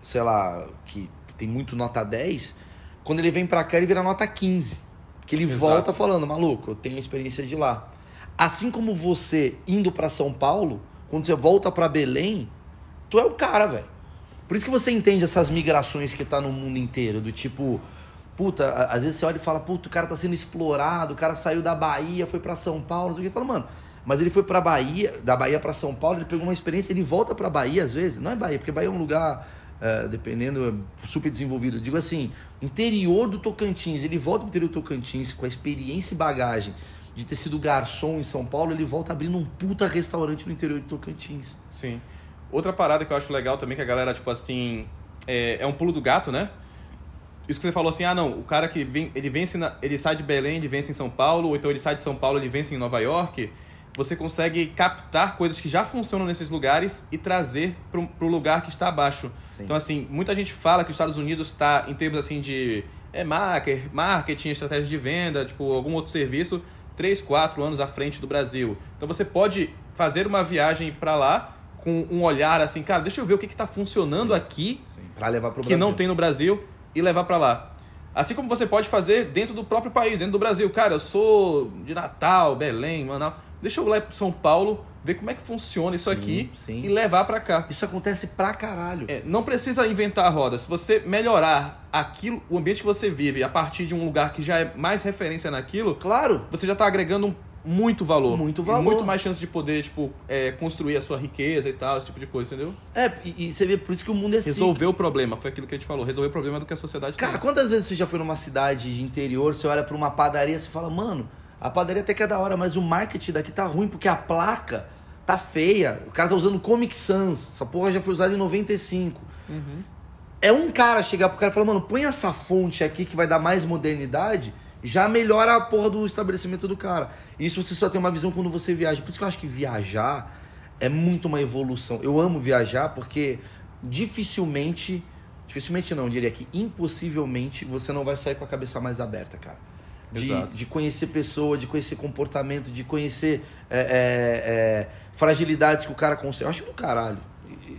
sei lá, que tem muito nota 10, quando ele vem pra cá ele vira nota 15. Que ele Exato. volta falando, maluco, eu tenho a experiência de lá. Assim como você indo pra São Paulo, quando você volta pra Belém, tu é o cara, velho. Por isso que você entende essas migrações que tá no mundo inteiro, do tipo, puta, às vezes você olha e fala, puta, o cara tá sendo explorado, o cara saiu da Bahia, foi pra São Paulo, não sei o que, fala, mano, mas ele foi pra Bahia, da Bahia pra São Paulo, ele pegou uma experiência, ele volta pra Bahia às vezes, não é Bahia, porque Bahia é um lugar, é, dependendo, é super desenvolvido. Eu digo assim, interior do Tocantins, ele volta pro interior do Tocantins com a experiência e bagagem de ter sido garçom em São Paulo, ele volta abrindo um puta restaurante no interior do Tocantins. Sim. Outra parada que eu acho legal também, que a galera, tipo assim, é, é um pulo do gato, né? Isso que você falou assim, ah não, o cara que vem, ele vence, na- ele sai de Belém, ele vence em São Paulo, ou então ele sai de São Paulo, ele vence em Nova York. Você consegue captar coisas que já funcionam nesses lugares e trazer para o lugar que está abaixo. Sim. Então, assim, muita gente fala que os Estados Unidos está, em termos assim de é, marketing, estratégia de venda, tipo, algum outro serviço, 3, 4 anos à frente do Brasil. Então, você pode fazer uma viagem para lá com um olhar assim, cara, deixa eu ver o que está funcionando Sim. aqui Sim, pra levar pro que Brasil. não tem no Brasil e levar para lá. Assim como você pode fazer dentro do próprio país, dentro do Brasil. Cara, eu sou de Natal, Belém, Manaus. Deixa eu ir lá para São Paulo, ver como é que funciona isso Sim, aqui sim. e levar para cá. Isso acontece pra caralho. É, não precisa inventar a roda. Se você melhorar aquilo, o ambiente que você vive a partir de um lugar que já é mais referência naquilo, Claro. você já está agregando um- muito valor. Muito E valor. muito mais chance de poder, tipo, é, construir a sua riqueza e tal, esse tipo de coisa, entendeu? É, e, e você vê por isso que o mundo é assim. Resolver o problema, foi aquilo que a gente falou. Resolver o problema do que a sociedade Cara, tem. quantas vezes você já foi numa cidade de interior, você olha pra uma padaria e fala, mano, a padaria até que é da hora, mas o marketing daqui tá ruim porque a placa tá feia. O cara tá usando Comic Sans. Essa porra já foi usada em 95. É um cara chegar pro cara e falar, mano, põe essa fonte aqui que vai dar mais modernidade, já melhora a porra do estabelecimento do cara. Isso você só tem uma visão quando você viaja. Por isso que eu acho que viajar é muito uma evolução. Eu amo viajar porque dificilmente, dificilmente não, eu diria que impossivelmente você não vai sair com a cabeça mais aberta, cara. De, de conhecer pessoa, de conhecer comportamento, de conhecer é, é, é, fragilidades que o cara consegue. Eu acho do caralho.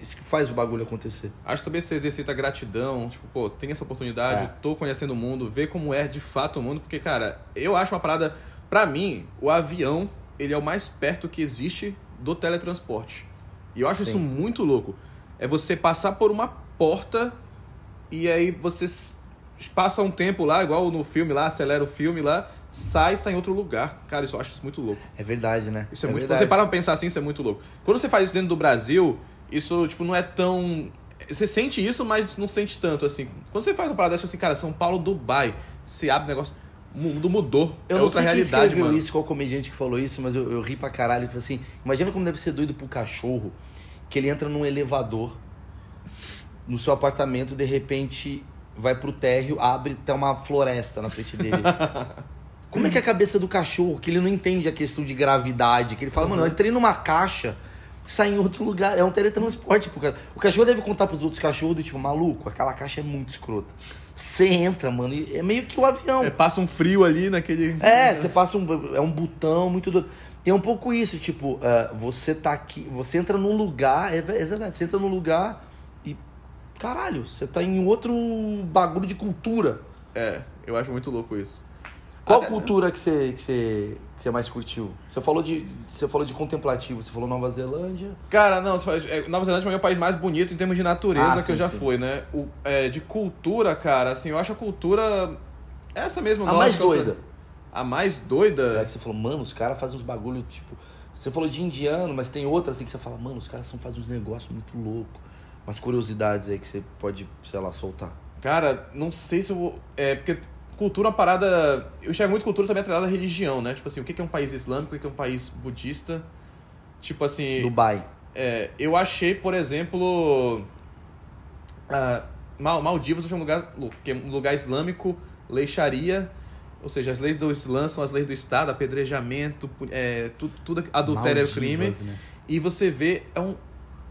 Isso que faz o bagulho acontecer. Acho também que você exercita gratidão, tipo, pô, tem essa oportunidade, É. tô conhecendo o mundo, ver como é de fato o mundo, porque, cara, eu acho uma parada. Pra mim, o avião, ele é o mais perto que existe do teletransporte. E eu acho Sim. isso muito louco. É você passar por uma porta e aí você passa um tempo lá, igual no filme lá, acelera o filme lá, sai e está em outro lugar. Cara, isso eu acho isso muito louco. É verdade, né? Isso é, muito. Quando verdade. você para pra pensar assim, isso é muito louco. Quando você faz isso dentro do Brasil, isso, tipo, não é tão. Você sente isso, mas não sente tanto, assim. Quando você faz uma parada dessa, assim, cara, São Paulo, Dubai, você abre o negócio. O mundo mudou. Eu é não outra sei quem realidade, escreveu mano. isso, qual comediante que falou isso, mas eu, eu ri pra caralho. Tipo assim, imagina como deve ser doido pro cachorro que ele entra num elevador no seu apartamento, de repente vai pro térreo, abre tem uma floresta na frente dele. [LAUGHS] Como é que é a cabeça do cachorro, que ele não entende a questão de gravidade, que ele fala, mano, eu entrei numa caixa, saí em outro lugar, é um teletransporte. pro O cachorro deve contar pros outros cachorros do tipo, maluco, aquela caixa é muito escrota. Você entra, mano, e é meio que o avião. É, passa um frio ali naquele. É, você passa um. É um botão muito doido. E é um pouco isso, tipo, é, você tá aqui, você entra num lugar, é, é verdade, você entra num lugar. Caralho, você tá em outro bagulho de cultura. É, eu acho muito louco isso. Qual Até- cultura que você, que você, que você mais curtiu? Você falou, de, você falou de contemplativo, você falou Nova Zelândia. Cara, não, é, Nova Zelândia é o país mais bonito em termos de natureza Ah, que sim, eu já sim. fui, né? O, é, de cultura, cara, assim, eu acho a cultura. Essa mesmo, A mais doida. A mais doida? É que você falou, mano, os caras fazem uns bagulho, tipo. Você falou de indiano, mas tem outra assim que você fala, mano, os caras são, fazem uns negócios muito loucos. Umas curiosidades aí que você pode, sei lá, soltar. Cara, não sei se eu vou. É, porque cultura é uma parada. Eu enxergo muito cultura também atrelada à religião, né? Tipo assim, o que é um país islâmico, o que é um país budista. Tipo assim. Dubai. É, eu achei, por exemplo. Mal- Maldivas eu achei um lugar, que é um lugar islâmico, lei Sharia. Ou seja, as leis do Islã são as leis do Estado, apedrejamento, é, tu- tudo, adultério é Maldivas, crime. né? E você vê, é um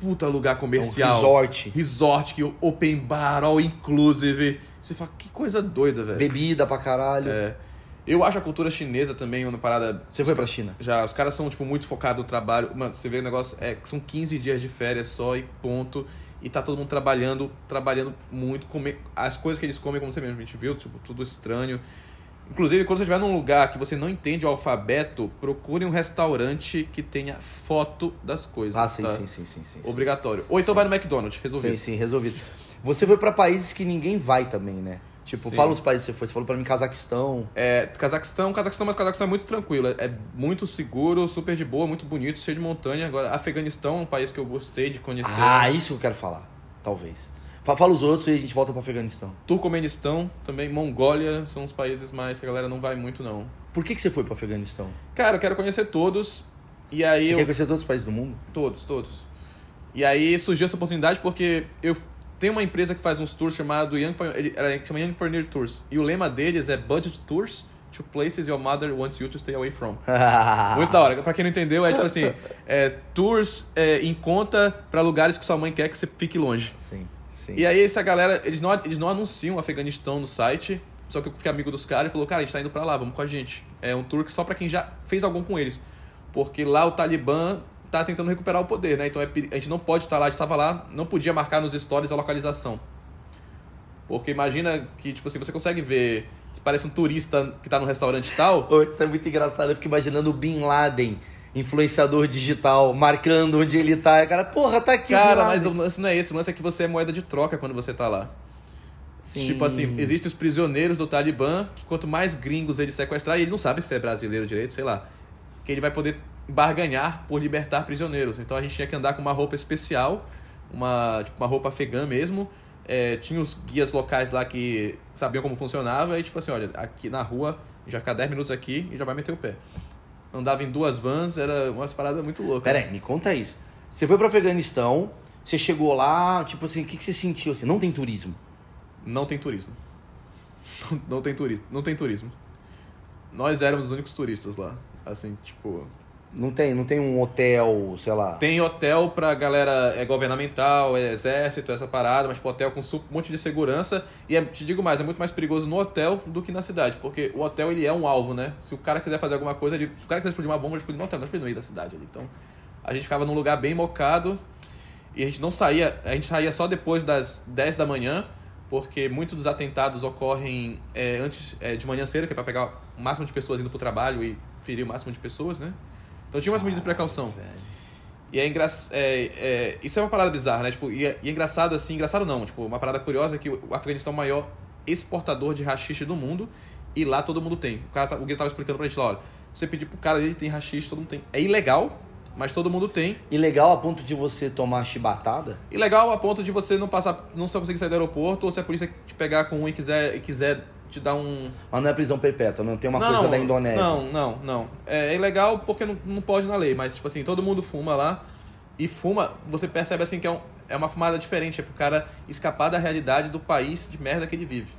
puta lugar É um comercial resort. resort, que open bar, all inclusive. Você fala, que coisa doida, velho. Bebida pra caralho. É. Eu acho a cultura chinesa também uma parada. Você foi pra China? Já, os caras são, tipo, muito focados no trabalho. Mano, você vê o negócio, é, são 15 dias de férias só e ponto. E tá todo mundo trabalhando, trabalhando muito. Comer, as coisas que eles comem, como você mesmo, a gente viu, tipo, tudo estranho. Inclusive, quando você estiver num lugar que você não entende o alfabeto, procure um restaurante que tenha foto das coisas. Ah, sim, tá? sim, sim, sim, sim. sim. Obrigatório. Ou então vai no McDonald's, resolvido. Sim, sim, resolvido. Você foi pra países que ninguém vai também, né? Tipo, Sim. fala os países que você foi. Você falou pra mim Cazaquistão. É, Cazaquistão, Cazaquistão, mas Cazaquistão é muito tranquilo, é, é muito seguro, super de boa, muito bonito, cheio de montanha. Agora, Afeganistão é um país que eu gostei de conhecer. Ah, isso que eu quero falar. Talvez. Fa- Fala os outros e a gente volta pro Afeganistão. Turcomenistão também, Mongólia, são os países mais que a galera não vai muito, não. Por que, que você foi pro Afeganistão? Cara, eu quero conhecer todos, e aí Você eu... quer conhecer todos os países do mundo? Todos, todos. E aí surgiu essa oportunidade porque eu tenho uma empresa que faz uns tours chamado Young, Pioneer- ele- ela chama Young Pioneer Tours. E o lema deles é Budget Tours to places your mother wants you to stay away from. [LAUGHS] Muito da hora. Pra quem não entendeu, é tipo assim, é, tours é, em conta pra lugares que sua mãe quer que você fique longe. Sim, sim. E aí essa galera, eles não, eles não anunciam o Afeganistão no site, só que eu fiquei amigo dos caras e falou, cara, a gente tá indo pra lá, vamos com a gente. É um tour que só pra quem já fez algum com eles. Porque lá o Talibã tá tentando recuperar o poder, né? Então é, a gente não pode estar lá, a gente tava lá, não podia marcar nos stories a localização. Porque imagina que, tipo assim, você consegue ver que parece um turista que tá num restaurante e tal. Isso é muito engraçado. Eu fico imaginando o Bin Laden, influenciador digital, marcando onde ele tá. E o cara, porra, tá aqui Cara, mas o lance não é esse, o lance é que você é moeda de troca quando você tá lá. Sim. Tipo assim, existem os prisioneiros do Talibã, que quanto mais gringos ele sequestrar, e ele não sabe se é brasileiro direito, sei lá, que ele vai poder barganhar por libertar prisioneiros. Então a gente tinha que andar com uma roupa especial, uma, tipo, uma roupa afegã mesmo. É, tinha os guias locais lá que sabiam como funcionava, e tipo assim, olha, aqui na rua, a gente vai ficar 10 minutos aqui e já vai meter o pé. Andava em duas vans, era umas paradas muito loucas. Pera aí, me conta isso. Você foi pro Afeganistão, você chegou lá, tipo assim, o que, que você sentiu? Assim, não tem turismo. Não tem turismo. [LAUGHS] Não tem turismo. Não tem turismo. Nós éramos os únicos turistas lá. Assim, tipo. Não tem, não tem um hotel, sei lá. Tem hotel pra galera é governamental, é exército, essa parada, mas tipo, hotel com um monte de segurança. E é, te digo mais, é muito mais perigoso no hotel do que na cidade. Porque o hotel ele é um alvo, né? Se o cara quiser fazer alguma coisa, ele, se o cara quiser explodir uma bomba, ele explode no hotel, não explode no meio da cidade ali. Então, a gente ficava num lugar bem mocado. E a gente não saía, a gente saía só depois das 10 da manhã, porque muitos dos atentados ocorrem é, antes é, de manhã cedo, que é pra pegar o máximo de pessoas indo pro trabalho e ferir o máximo de pessoas, né? Então tinha umas medidas de precaução. Velho. E é, engra... é, é Isso é uma parada bizarra, né? Tipo, e, é, e é engraçado assim, engraçado não, tipo, uma parada curiosa é que o Afeganistão é o maior exportador de rachixe do mundo e lá todo mundo tem. O cara tá- o Gui tava explicando pra gente lá, olha, você pedir pro cara ali, tem rachixe, todo mundo tem. É ilegal, mas todo mundo tem. E legal a ponto de você tomar chibatada? E legal a ponto de você não passar, não só conseguir sair do aeroporto, ou se a polícia te pegar com um e quiser, e quiser te dar um. Mas não é prisão perpétua, não tem uma não, coisa não, da Indonésia. Não, não, não. É, é ilegal porque não, não pode na lei, mas, tipo assim, todo mundo fuma lá. E fuma, você percebe assim que é, um, é uma fumada diferente, é pro cara escapar da realidade do país de merda que ele vive.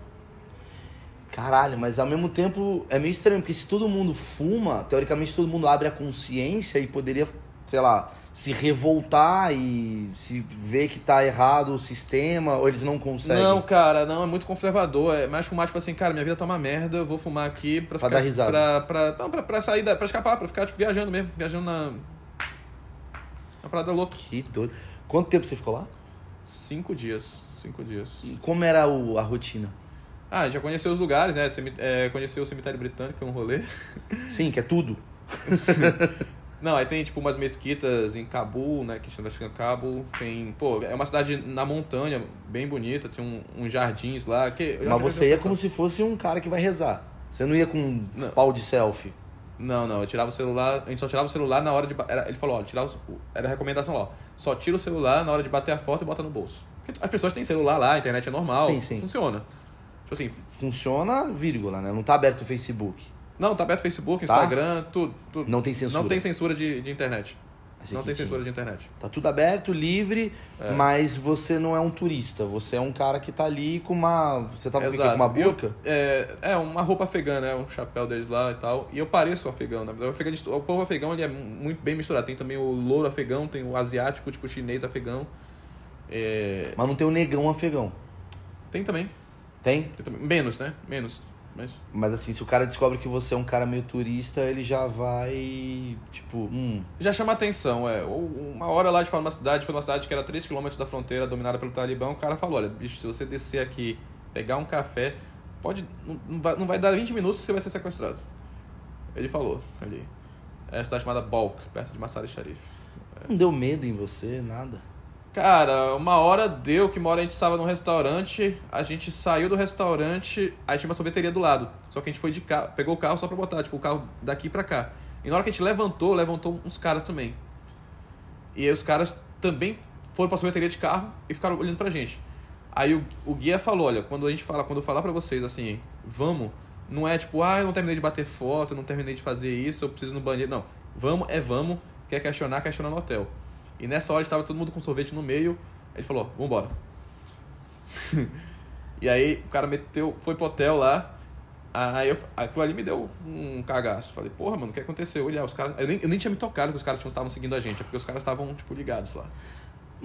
Caralho, mas ao mesmo tempo é meio estranho, porque se todo mundo fuma, teoricamente todo mundo abre a consciência e poderia, sei lá, se revoltar e se ver que tá errado o sistema, ou eles não conseguem. Não, cara, não, é muito conservador. É mais fumar, tipo assim, cara, minha vida tá uma merda, eu vou fumar aqui pra Pra ficar. dar risada. Pra, pra, não, pra, pra sair, da, pra escapar, pra ficar, tipo, viajando mesmo. Viajando na. Uma parada louca. Que doido. Quanto tempo você ficou lá? Cinco dias. Cinco dias. E como era o- a rotina? Ah, já conheceu os lugares, né? Cemi- é, conheceu o cemitério britânico, foi um rolê. Sim, que é tudo. [LAUGHS] Não, aí tem tipo umas mesquitas em Cabul, né? Que chama Cabul. Tem, pô, é uma cidade na montanha, bem bonita, tem um, uns jardins lá. Que, Mas você ia como se fosse um cara que vai rezar. Você não ia com um Não. pau de selfie. Não, não, eu tirava o celular, a gente só tirava o celular na hora de. Era, ele falou, ó, tirar era a recomendação lá, ó, só tira o celular na hora de bater a foto e bota no bolso. Porque as pessoas têm celular lá, a internet é normal, Sim, sim. funciona. Tipo assim, Funciona, vírgula, né? Não tá aberto o Facebook. Não, tá aberto Facebook, Tá? Instagram, tudo, tudo. Não tem censura. Não tem censura de, de internet. Achei não tem tinha. censura de internet. Tá tudo aberto, livre, É. mas você não é um turista. Você é um cara que tá ali com uma. Você tava com o quê? com Exato. uma E eu- burca? é, é, uma roupa afegã, né? Um chapéu deles lá e tal. E eu pareço afegão, né? O, povo afegão ele é muito bem misturado. Tem também o louro afegão, tem o asiático, tipo chinês afegão. É, Mas não tem o negão afegão. tem também. Tem? Tem também. Menos, né? Menos. Mas Mas assim, se o cara descobre que você é um cara meio turista, ele já vai. Tipo, hum. já chama atenção, é. Uma hora lá de fora de uma cidade, foi uma cidade que era 3 km da fronteira, dominada pelo Talibã, o cara falou, olha, bicho, se você descer aqui, pegar um café, pode. Não, vai, não vai dar 20 minutos que você vai ser sequestrado. Ele falou ali. É uma cidade chamada Balk, perto de Massari Sharif. Não deu medo em você, nada. Cara, uma hora deu que uma hora a gente estava num restaurante, a gente saiu do restaurante, aí tinha uma sorveteria do lado. Só que a gente foi de carro, pegou o carro só pra botar, tipo, o carro daqui pra cá. E na hora que a gente levantou, levantou uns caras também. E aí os caras também foram pra sorveteria de carro e ficaram olhando pra gente. Aí o, o guia falou, olha, quando a gente fala, quando eu falar pra vocês assim, vamos, não é tipo, ah, eu não terminei de bater foto, eu não terminei de fazer isso, eu preciso ir no banheiro. Não, vamos é vamos, quer questionar, questiona no hotel. E nessa hora estava todo mundo com sorvete no meio, ele falou, vambora. [LAUGHS] e aí o cara meteu, foi pro hotel lá, Aí eu, aquilo ali me deu um cagaço. Falei, porra, mano, o que aconteceu? Olha, os caras. Eu nem, eu nem tinha me tocado que os caras estavam seguindo a gente, é porque os caras estavam, tipo, ligados lá.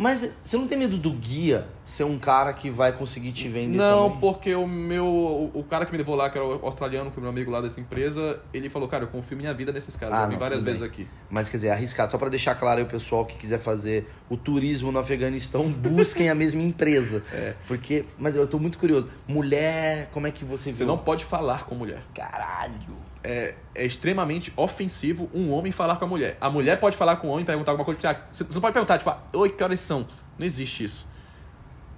Mas você não tem medo do guia ser um cara que vai conseguir te vender Não, também? porque o meu. O, o cara que me levou lá, que era o australiano, que é meu amigo lá dessa empresa, ele falou, cara, eu confio minha vida nesses caras. Ah, eu vi não, várias vezes bem. aqui. Mas quer dizer, arriscado. Só pra deixar claro aí o pessoal que quiser fazer o turismo no Afeganistão, [LAUGHS] busquem a mesma empresa. É. Porque, mas eu tô muito curioso. Mulher, como é que você Você viu? não pode falar com mulher. Caralho. É, é extremamente ofensivo um homem falar com a mulher. A mulher pode falar com o homem, perguntar alguma coisa. tipo, ah, Você não pode perguntar, tipo, ah, oi, que horas são? Não existe isso.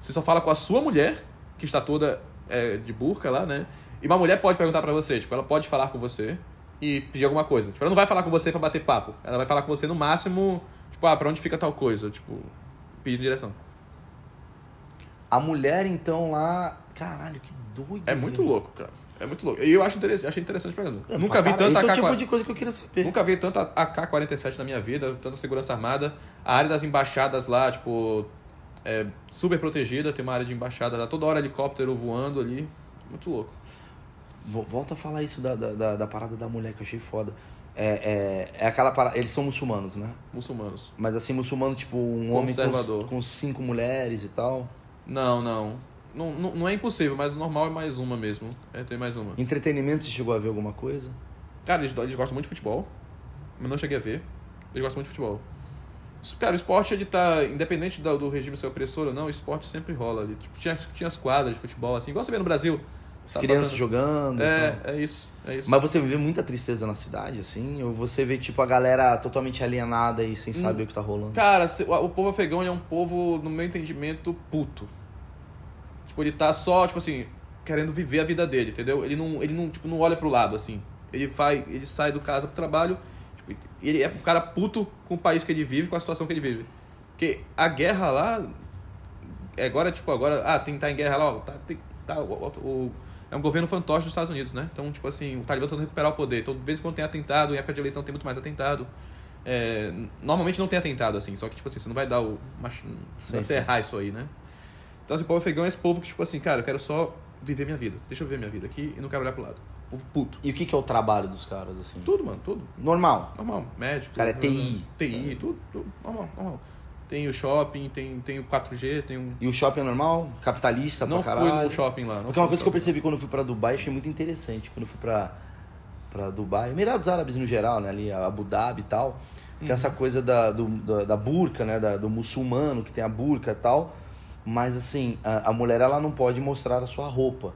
Você só fala com a sua mulher, que está toda é, de burca lá, né? E uma mulher pode perguntar pra você, tipo, ela pode falar com você e pedir alguma coisa. Tipo, ela não vai falar com você pra bater papo. Ela vai falar com você no máximo, tipo, ah, pra onde fica tal coisa? Tipo, pedir direção. A mulher, então, lá. Caralho, que doido. É muito louco, cara. É muito louco. E eu acho interessante, achei interessante pegando. É, Nunca vi tanto Esse é o AK tipo de coisa que eu queria saber. Nunca vi tanto AK-47 na minha vida, tanta segurança armada. A área das embaixadas lá, tipo, é super protegida, tem uma área de embaixada lá, toda hora helicóptero voando ali. Muito louco. Vo- Volta a falar isso da, da, da, da parada da mulher que eu achei foda. É, é, é aquela parada. Eles são muçulmanos, né? Muçulmanos. Mas assim, muçulmano, tipo, um homem com, com cinco mulheres e tal. Não, não. Não, não, não é impossível, mas o normal é mais uma mesmo. É ter mais uma. Entretenimento, você chegou a ver alguma coisa? Cara, eles, eles gostam muito de futebol, mas não cheguei a ver. Eles gostam muito de futebol. Cara, o esporte, ele tá, independente do, do regime ser opressor ou não, o esporte sempre rola ali. Tipo, tinha, tinha as quadras de futebol, assim, igual você vê no Brasil. As Tá crianças passando- jogando É, tal. é isso, é isso. Mas você vê muita tristeza na cidade, assim? Ou você vê, tipo, a galera totalmente alienada e sem saber o que tá rolando? Cara, o povo afegão é um povo, no meu entendimento, puto. Tipo, ele tá só, tipo assim, querendo viver a vida dele, entendeu? Ele não, ele não, tipo, não olha pro lado, assim. Ele vai, ele sai do casa pro trabalho, tipo, ele é um cara puto com o país que ele vive, com a situação que ele vive. Porque a guerra lá, é agora, tipo, agora, ah, tem tá em guerra lá, ó, tá, tem, tá, o, o- é um governo fantoche dos Estados Unidos, né? Então, tipo assim, o Talibã tá tentando recuperar o poder. Então, de vez em quando tem atentado, em época de eleição tem muito mais atentado. É, normalmente não tem atentado, assim, só que, tipo assim, você não vai dar o. mach- Você vai Sim, sim. isso aí, né? Então, assim, o povo afegão é esse povo que, tipo assim, cara, eu quero só viver minha vida. Deixa eu viver minha vida aqui e não quero olhar pro lado. Povo puto. E o que, que é o trabalho dos caras, assim? Tudo, mano, tudo. Normal. Normal. Médico. Cara, é TI. TI, tudo, tudo. Normal, normal. Tem o shopping, tem, tem o 4G, tem um. E o shopping é normal? Capitalista Não pra fui caralho? no shopping lá. Não Porque uma fui coisa que eu percebi quando eu fui pra Dubai, achei muito interessante. Quando eu fui pra, pra Dubai, Emirados Árabes no geral, né? Ali, Abu Dhabi e tal. Tem Uhum. essa coisa da, do, da, da burca, né? Da- do muçulmano que tem a burca e tal. Mas assim, a, a mulher ela não pode mostrar a sua roupa.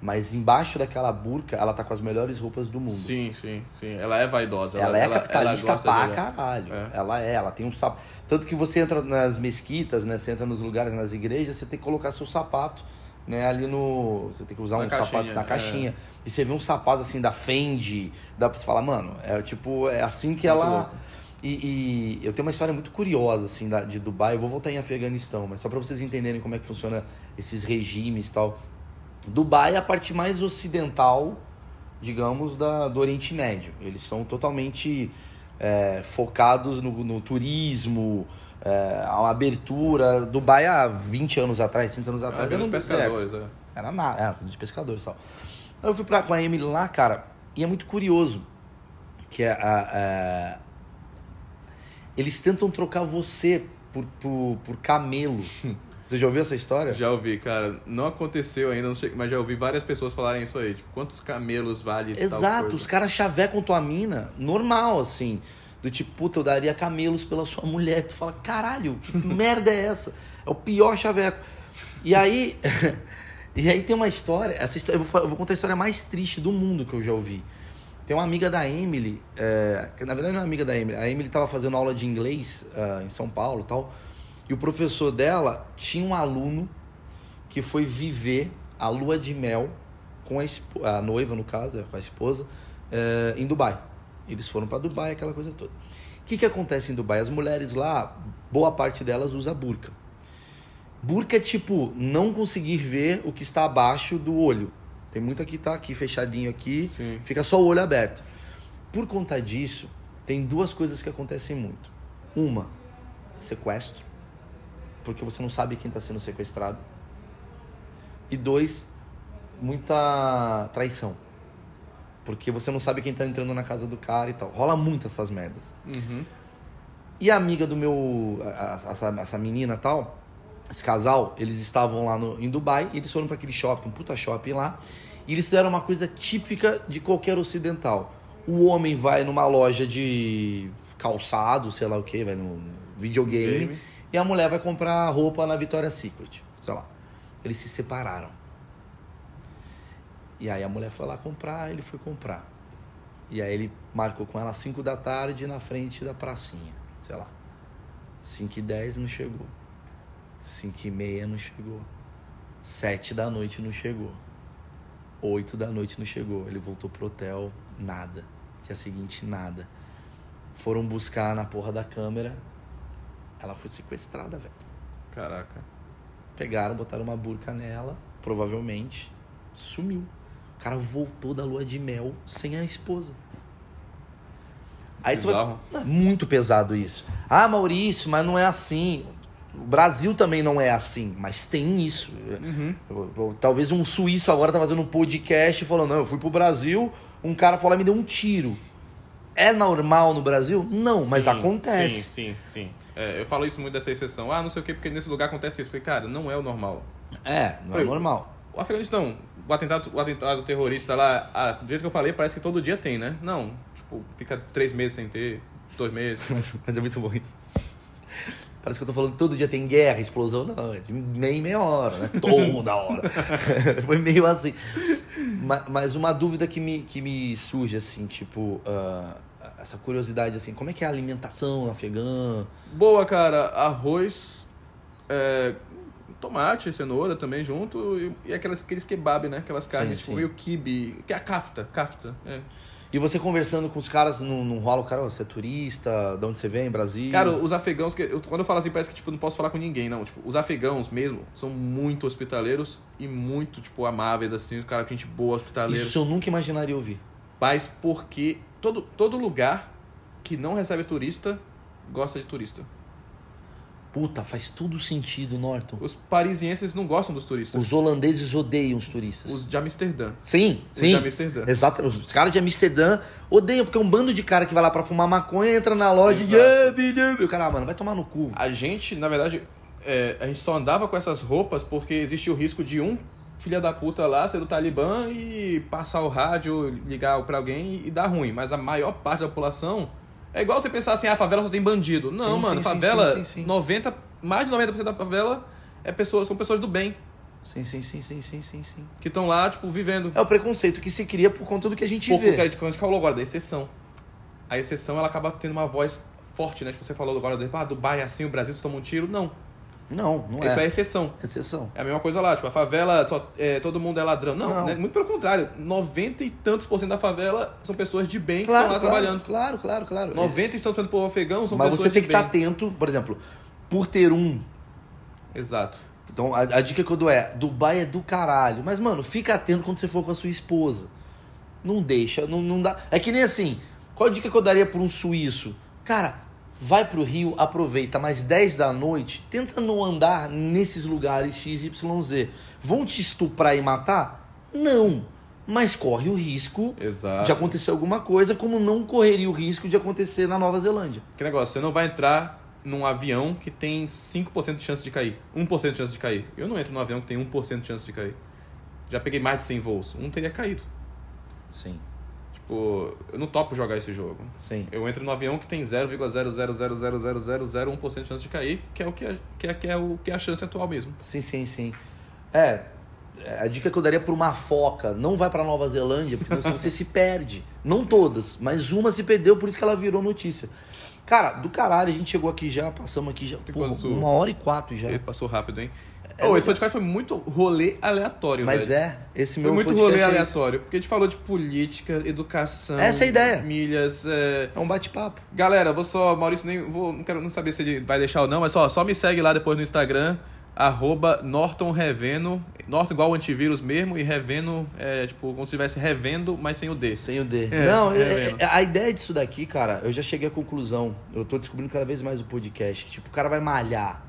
Mas embaixo daquela burca, ela tá com as melhores roupas do mundo. Sim, sim, sim. Ela é vaidosa. Ela, é capitalista gosta pra de- caralho. É. Ela é, ela tem um sapato. Tanto que você entra nas mesquitas, né? Você entra nos lugares, nas igrejas, você tem que colocar seu sapato, né? Ali no. Você tem que usar Na um caixinha, sapato na é. caixinha. E você vê um sapato assim da Fendi, dá pra você falar, mano, é tipo, é assim que Muito ela. louco. E, e eu tenho uma história muito curiosa, assim, da, de Dubai. Eu vou voltar em Afeganistão, mas só pra vocês entenderem como é que funciona esses regimes e tal. Dubai é a parte mais ocidental, digamos, da, do Oriente Médio. Eles são totalmente é, focados no, no turismo, é, a abertura. Dubai há 20 anos atrás, 30 anos atrás, Ah, era um deserto. pescadores, é. Era nada, era de pescadores e tal. Eu fui pra, com a Emily lá, cara, e é muito curioso que a, a- a- eles tentam trocar você por, por, por camelo. [LAUGHS] Você já ouviu essa história? Já ouvi, cara. Não aconteceu ainda, não sei, mas já ouvi várias pessoas falarem isso aí. Tipo, quantos camelos vale Exato, os caras chavecam tua mina, normal, assim. Do tipo, puta, eu daria camelos pela sua mulher. Tu fala, caralho, que [LAUGHS] merda é essa? É o pior chaveco. E aí. [LAUGHS] e aí tem uma história. Essa história eu, vou, fa- eu vou contar a história mais triste do mundo que eu já ouvi. Tem uma amiga da Emily, é, que na verdade não é amiga da Emily. A Emily tava fazendo aula de inglês ah, em São Paulo tal. E o professor dela tinha um aluno que foi viver a lua de mel com a, a noiva, no caso, é, com a esposa, é, em Dubai. Eles foram para Dubai, aquela coisa toda. O que, que acontece em Dubai? As mulheres lá, boa parte delas usa burca. Burca é tipo não conseguir ver o que está abaixo do olho. Tem muita que tá aqui fechadinho aqui, Sim. fica só o olho aberto. Por conta disso, tem duas coisas que acontecem muito. Uma, sequestro, porque você não sabe quem está sendo sequestrado. E dois, muita traição. Porque você não sabe quem tá entrando na casa do cara e tal. Rola muito essas merdas. Uhum. E a amiga do meu. Essa, essa menina tal, esse casal, eles estavam lá no, em Dubai e eles foram para aquele shopping, um puta shopping lá. E eles fizeram uma coisa típica de qualquer ocidental. O homem vai numa loja de calçado, sei lá o que, vai no videogame, Game. e a mulher vai comprar roupa na Victoria's Secret, sei lá. Eles se separaram. E aí a mulher foi lá comprar, ele foi comprar. E aí ele marcou com ela às 5 da tarde na frente da pracinha, sei lá. 5 e 10 não chegou. 5 e meia não chegou. 7 da noite não chegou. 8 da noite não chegou. Ele voltou pro hotel, nada. Dia seguinte, nada. Foram buscar na porra da câmera. Ela foi sequestrada, velho. Caraca. Pegaram, botaram uma burca nela, provavelmente. Sumiu. O cara voltou da lua de mel sem a esposa. Aí tu vai... Bizarro. É muito pesado isso. Ah, Maurício, mas não é assim. O Brasil também não é assim, mas tem isso. Uhum. Eu- eu- Talvez um suíço agora tá fazendo um podcast falando, não, eu fui pro Brasil, um cara lá e me deu um tiro. É normal no Brasil? Não, mas Sim, acontece. Sim, sim, sim. É, eu falo isso muito dessa exceção. Ah, não sei o quê, porque nesse lugar acontece isso. Porque, cara, não é o normal. É, não é Eu- normal. O Afeganistão, o atentado, o atentado terrorista lá, ah, do jeito que eu falei, parece que todo dia tem, né? Não, tipo, fica três meses sem ter, dois meses. [LAUGHS] Mas é muito bom isso. Parece que eu tô falando que todo dia tem guerra, explosão, não, é de meia meia hora, né? Toda hora. [LAUGHS] Foi meio assim. Ma- Mas uma dúvida que me, que me surge, assim, tipo, ah, essa curiosidade, assim, como é que é a alimentação afegã? Boa, cara, arroz, é, tomate, cenoura também junto, e, e aquelas, aqueles kebab, né? Aquelas carnes, Sim, tipo, sim. e o kibe, que é a kafta, kafta, é. E você conversando com os caras, não, não rola o cara, "Ó, você é turista, de onde você vem, Brasil? Cara, os afegãos, que eu- quando eu falo assim, parece que tipo, não posso falar com ninguém, não. Tipo, os afegãos mesmo são muito hospitaleiros e muito, tipo, amáveis, assim, os caras, gente boa, hospitaleiro. Isso eu nunca imaginaria ouvir. Mas porque todo, todo lugar que não recebe turista gosta de turista. Puta, faz todo sentido, Norton. Os parisienses não gostam dos turistas. Os holandeses odeiam os turistas. Os de Amsterdã. Sim, Os sim. de Amsterdã. Exato. Os caras de Amsterdã odeiam, porque é um bando de cara que vai lá pra fumar maconha, entra na loja e... Exato. E o cara, ah, mano, vai tomar no cu. A gente, na verdade, é, a gente só andava com essas roupas porque existe o risco de um filha da puta lá ser do Talibã e passar o rádio, ligar pra alguém e dar ruim. Mas a maior parte da população é igual você pensar assim, ah, a favela só tem bandido. Não, Sim, mano, sim, favela, sim, sim, sim. 90, mais de 90% da favela é pessoas, são pessoas do bem Sim, sim, sim, sim, sim, sim, sim. que estão lá, tipo, vivendo. É o preconceito que se cria por conta do que a gente Por vê. conta de que a gente falou agora, da exceção. A exceção, ela acaba tendo uma voz forte, né? Tipo, você falou agora, ah, Dubai é assim, o Brasil se toma um tiro. Não, Não, não isso é é. exceção. Exceção. É a mesma coisa lá, tipo, a favela, só, é, todo mundo é ladrão. Não, Não. né? muito pelo contrário. 90 e tantos por cento da favela são pessoas de bem que Claro, estão lá claro, trabalhando. claro, claro, claro. 90 e tantos por cento do povo afegão são Mas pessoas você tem de que estar bem. atento, por exemplo, por ter um. Exato. Então a, a dica que eu dou é: Dubai é do caralho. Mas, mano, fica atento quando você for com a sua esposa. Não deixa, não, não dá. É que nem assim. Qual a dica que eu daria pra um suíço? Cara, vai pro Rio, aproveita, mas 10 da noite, tenta não andar nesses lugares XYZ. Vão te estuprar e matar? Não. Mas corre o risco Exato. de acontecer alguma coisa, como não correria o risco de acontecer na Nova Zelândia. Que negócio, você não vai entrar num avião que tem 5% de chance de cair. 1% de chance de cair. Eu não entro num avião que tem 1% de chance de cair. Já peguei mais de 100 voos. Um teria caído. Sim, Tipo, eu não topo jogar esse jogo. sim. Eu entro no avião que tem 0,000000001% de chance de cair, que é o que é, que é, que é o que é a chance atual mesmo. Sim, sim, sim. É, a dica que eu daria pra uma foca, não vai pra Nova Zelândia, porque senão você se perde. Não todas, mas uma se perdeu, por isso que ela virou notícia. Cara, do caralho, a gente chegou aqui já, passamos aqui já, quanto? uma hora e quatro já. Ele passou rápido, hein? É oh, esse podcast foi muito rolê aleatório, Mas velho. é, esse Foi meu muito podcast rolê é aleatório, porque a gente falou de política, educação, Essa é a ideia. milhas. é, É um bate-papo. Galera, vou só, Maurício, nem vou, não quero não saber se ele vai deixar ou não, mas só, só me segue lá depois no Instagram, arroba Norton Reveno, Norton igual o antivírus mesmo, e Reveno é tipo como se estivesse revendo, mas sem o D. Sem o D. É, não, é, é- é- a ideia disso daqui, cara, eu já cheguei à conclusão. Eu tô descobrindo cada vez mais o podcast. que, Tipo, o cara vai malhar.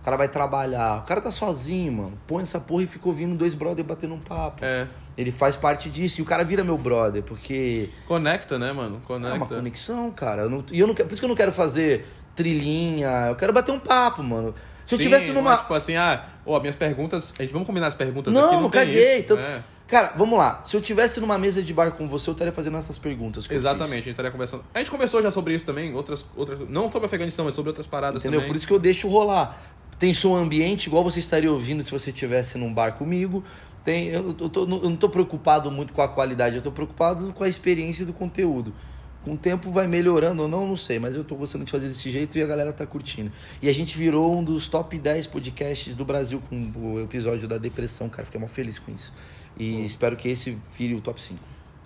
O cara vai trabalhar. O cara tá sozinho, mano. Põe essa porra e fica ouvindo dois brother batendo um papo. É. Ele faz parte disso. E o cara vira meu brother, porque Conecta, né, mano? é Conecta. uma conexão, cara. Eu não- e eu não por isso que eu não quero fazer trilhinha. Eu quero bater um papo, mano. Se eu Sim, tivesse é numa. tipo assim, ah, ó, minhas perguntas. A gente vamos combinar as perguntas Não, aqui. não, Não, caguei. isso, então- né? Cara, vamos lá. Se eu tivesse numa mesa de bar com você, eu estaria fazendo essas perguntas. Exatamente, a gente estaria conversando. A gente conversou já sobre isso também, outras, outras. Não sobre Afeganistão, mas sobre outras paradas Entendeu? também. Por isso que eu deixo rolar. Tem som ambiente, igual você estaria ouvindo se você estivesse num bar comigo. Tem, eu, eu, tô- eu não tô preocupado muito com a qualidade, eu tô preocupado com a experiência do conteúdo. Com o tempo vai melhorando ou não, não sei, mas eu tô gostando de fazer desse jeito e a galera tá curtindo. E a gente virou um dos top 10 podcasts do Brasil com o episódio da depressão, cara. Fiquei mal feliz com isso. E espero que esse vire o top 5.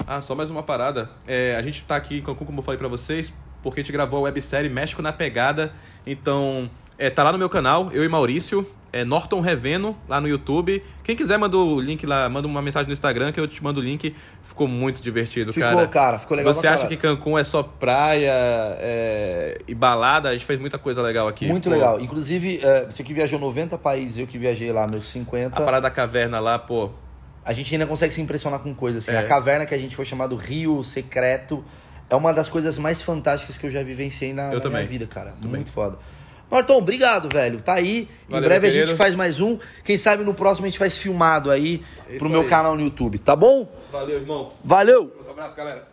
Ah, só mais uma parada. É, a gente tá aqui em Cancún, como eu falei pra vocês, porque a gente gravou a websérie México na Pegada. Então, é, tá lá no meu canal, eu e Maurício. É Norton Reveno, lá no YouTube. Quem quiser, manda o link lá, manda uma mensagem no Instagram que eu te mando o link. Ficou muito divertido, Ficou, cara. cara, ficou legal Você acha que Cancún é só praia é, e balada? A gente fez muita coisa legal aqui. Muito Pô, legal. Inclusive, é, você que viajou 90 países, eu que viajei lá meus 50. A parada da caverna lá, pô. A gente ainda consegue se impressionar com coisas. Assim. É. A caverna que a gente foi chamado Rio Secreto é uma das coisas mais fantásticas que eu já vivenciei na, na minha vida, cara. Também. Muito foda. Norton, obrigado, velho. Tá aí. Valeu, em breve a gente querido. faz mais um. Quem sabe no próximo a gente faz filmado aí É pro meu aí. canal no YouTube, tá bom? Valeu, irmão. Valeu! Um abraço, galera.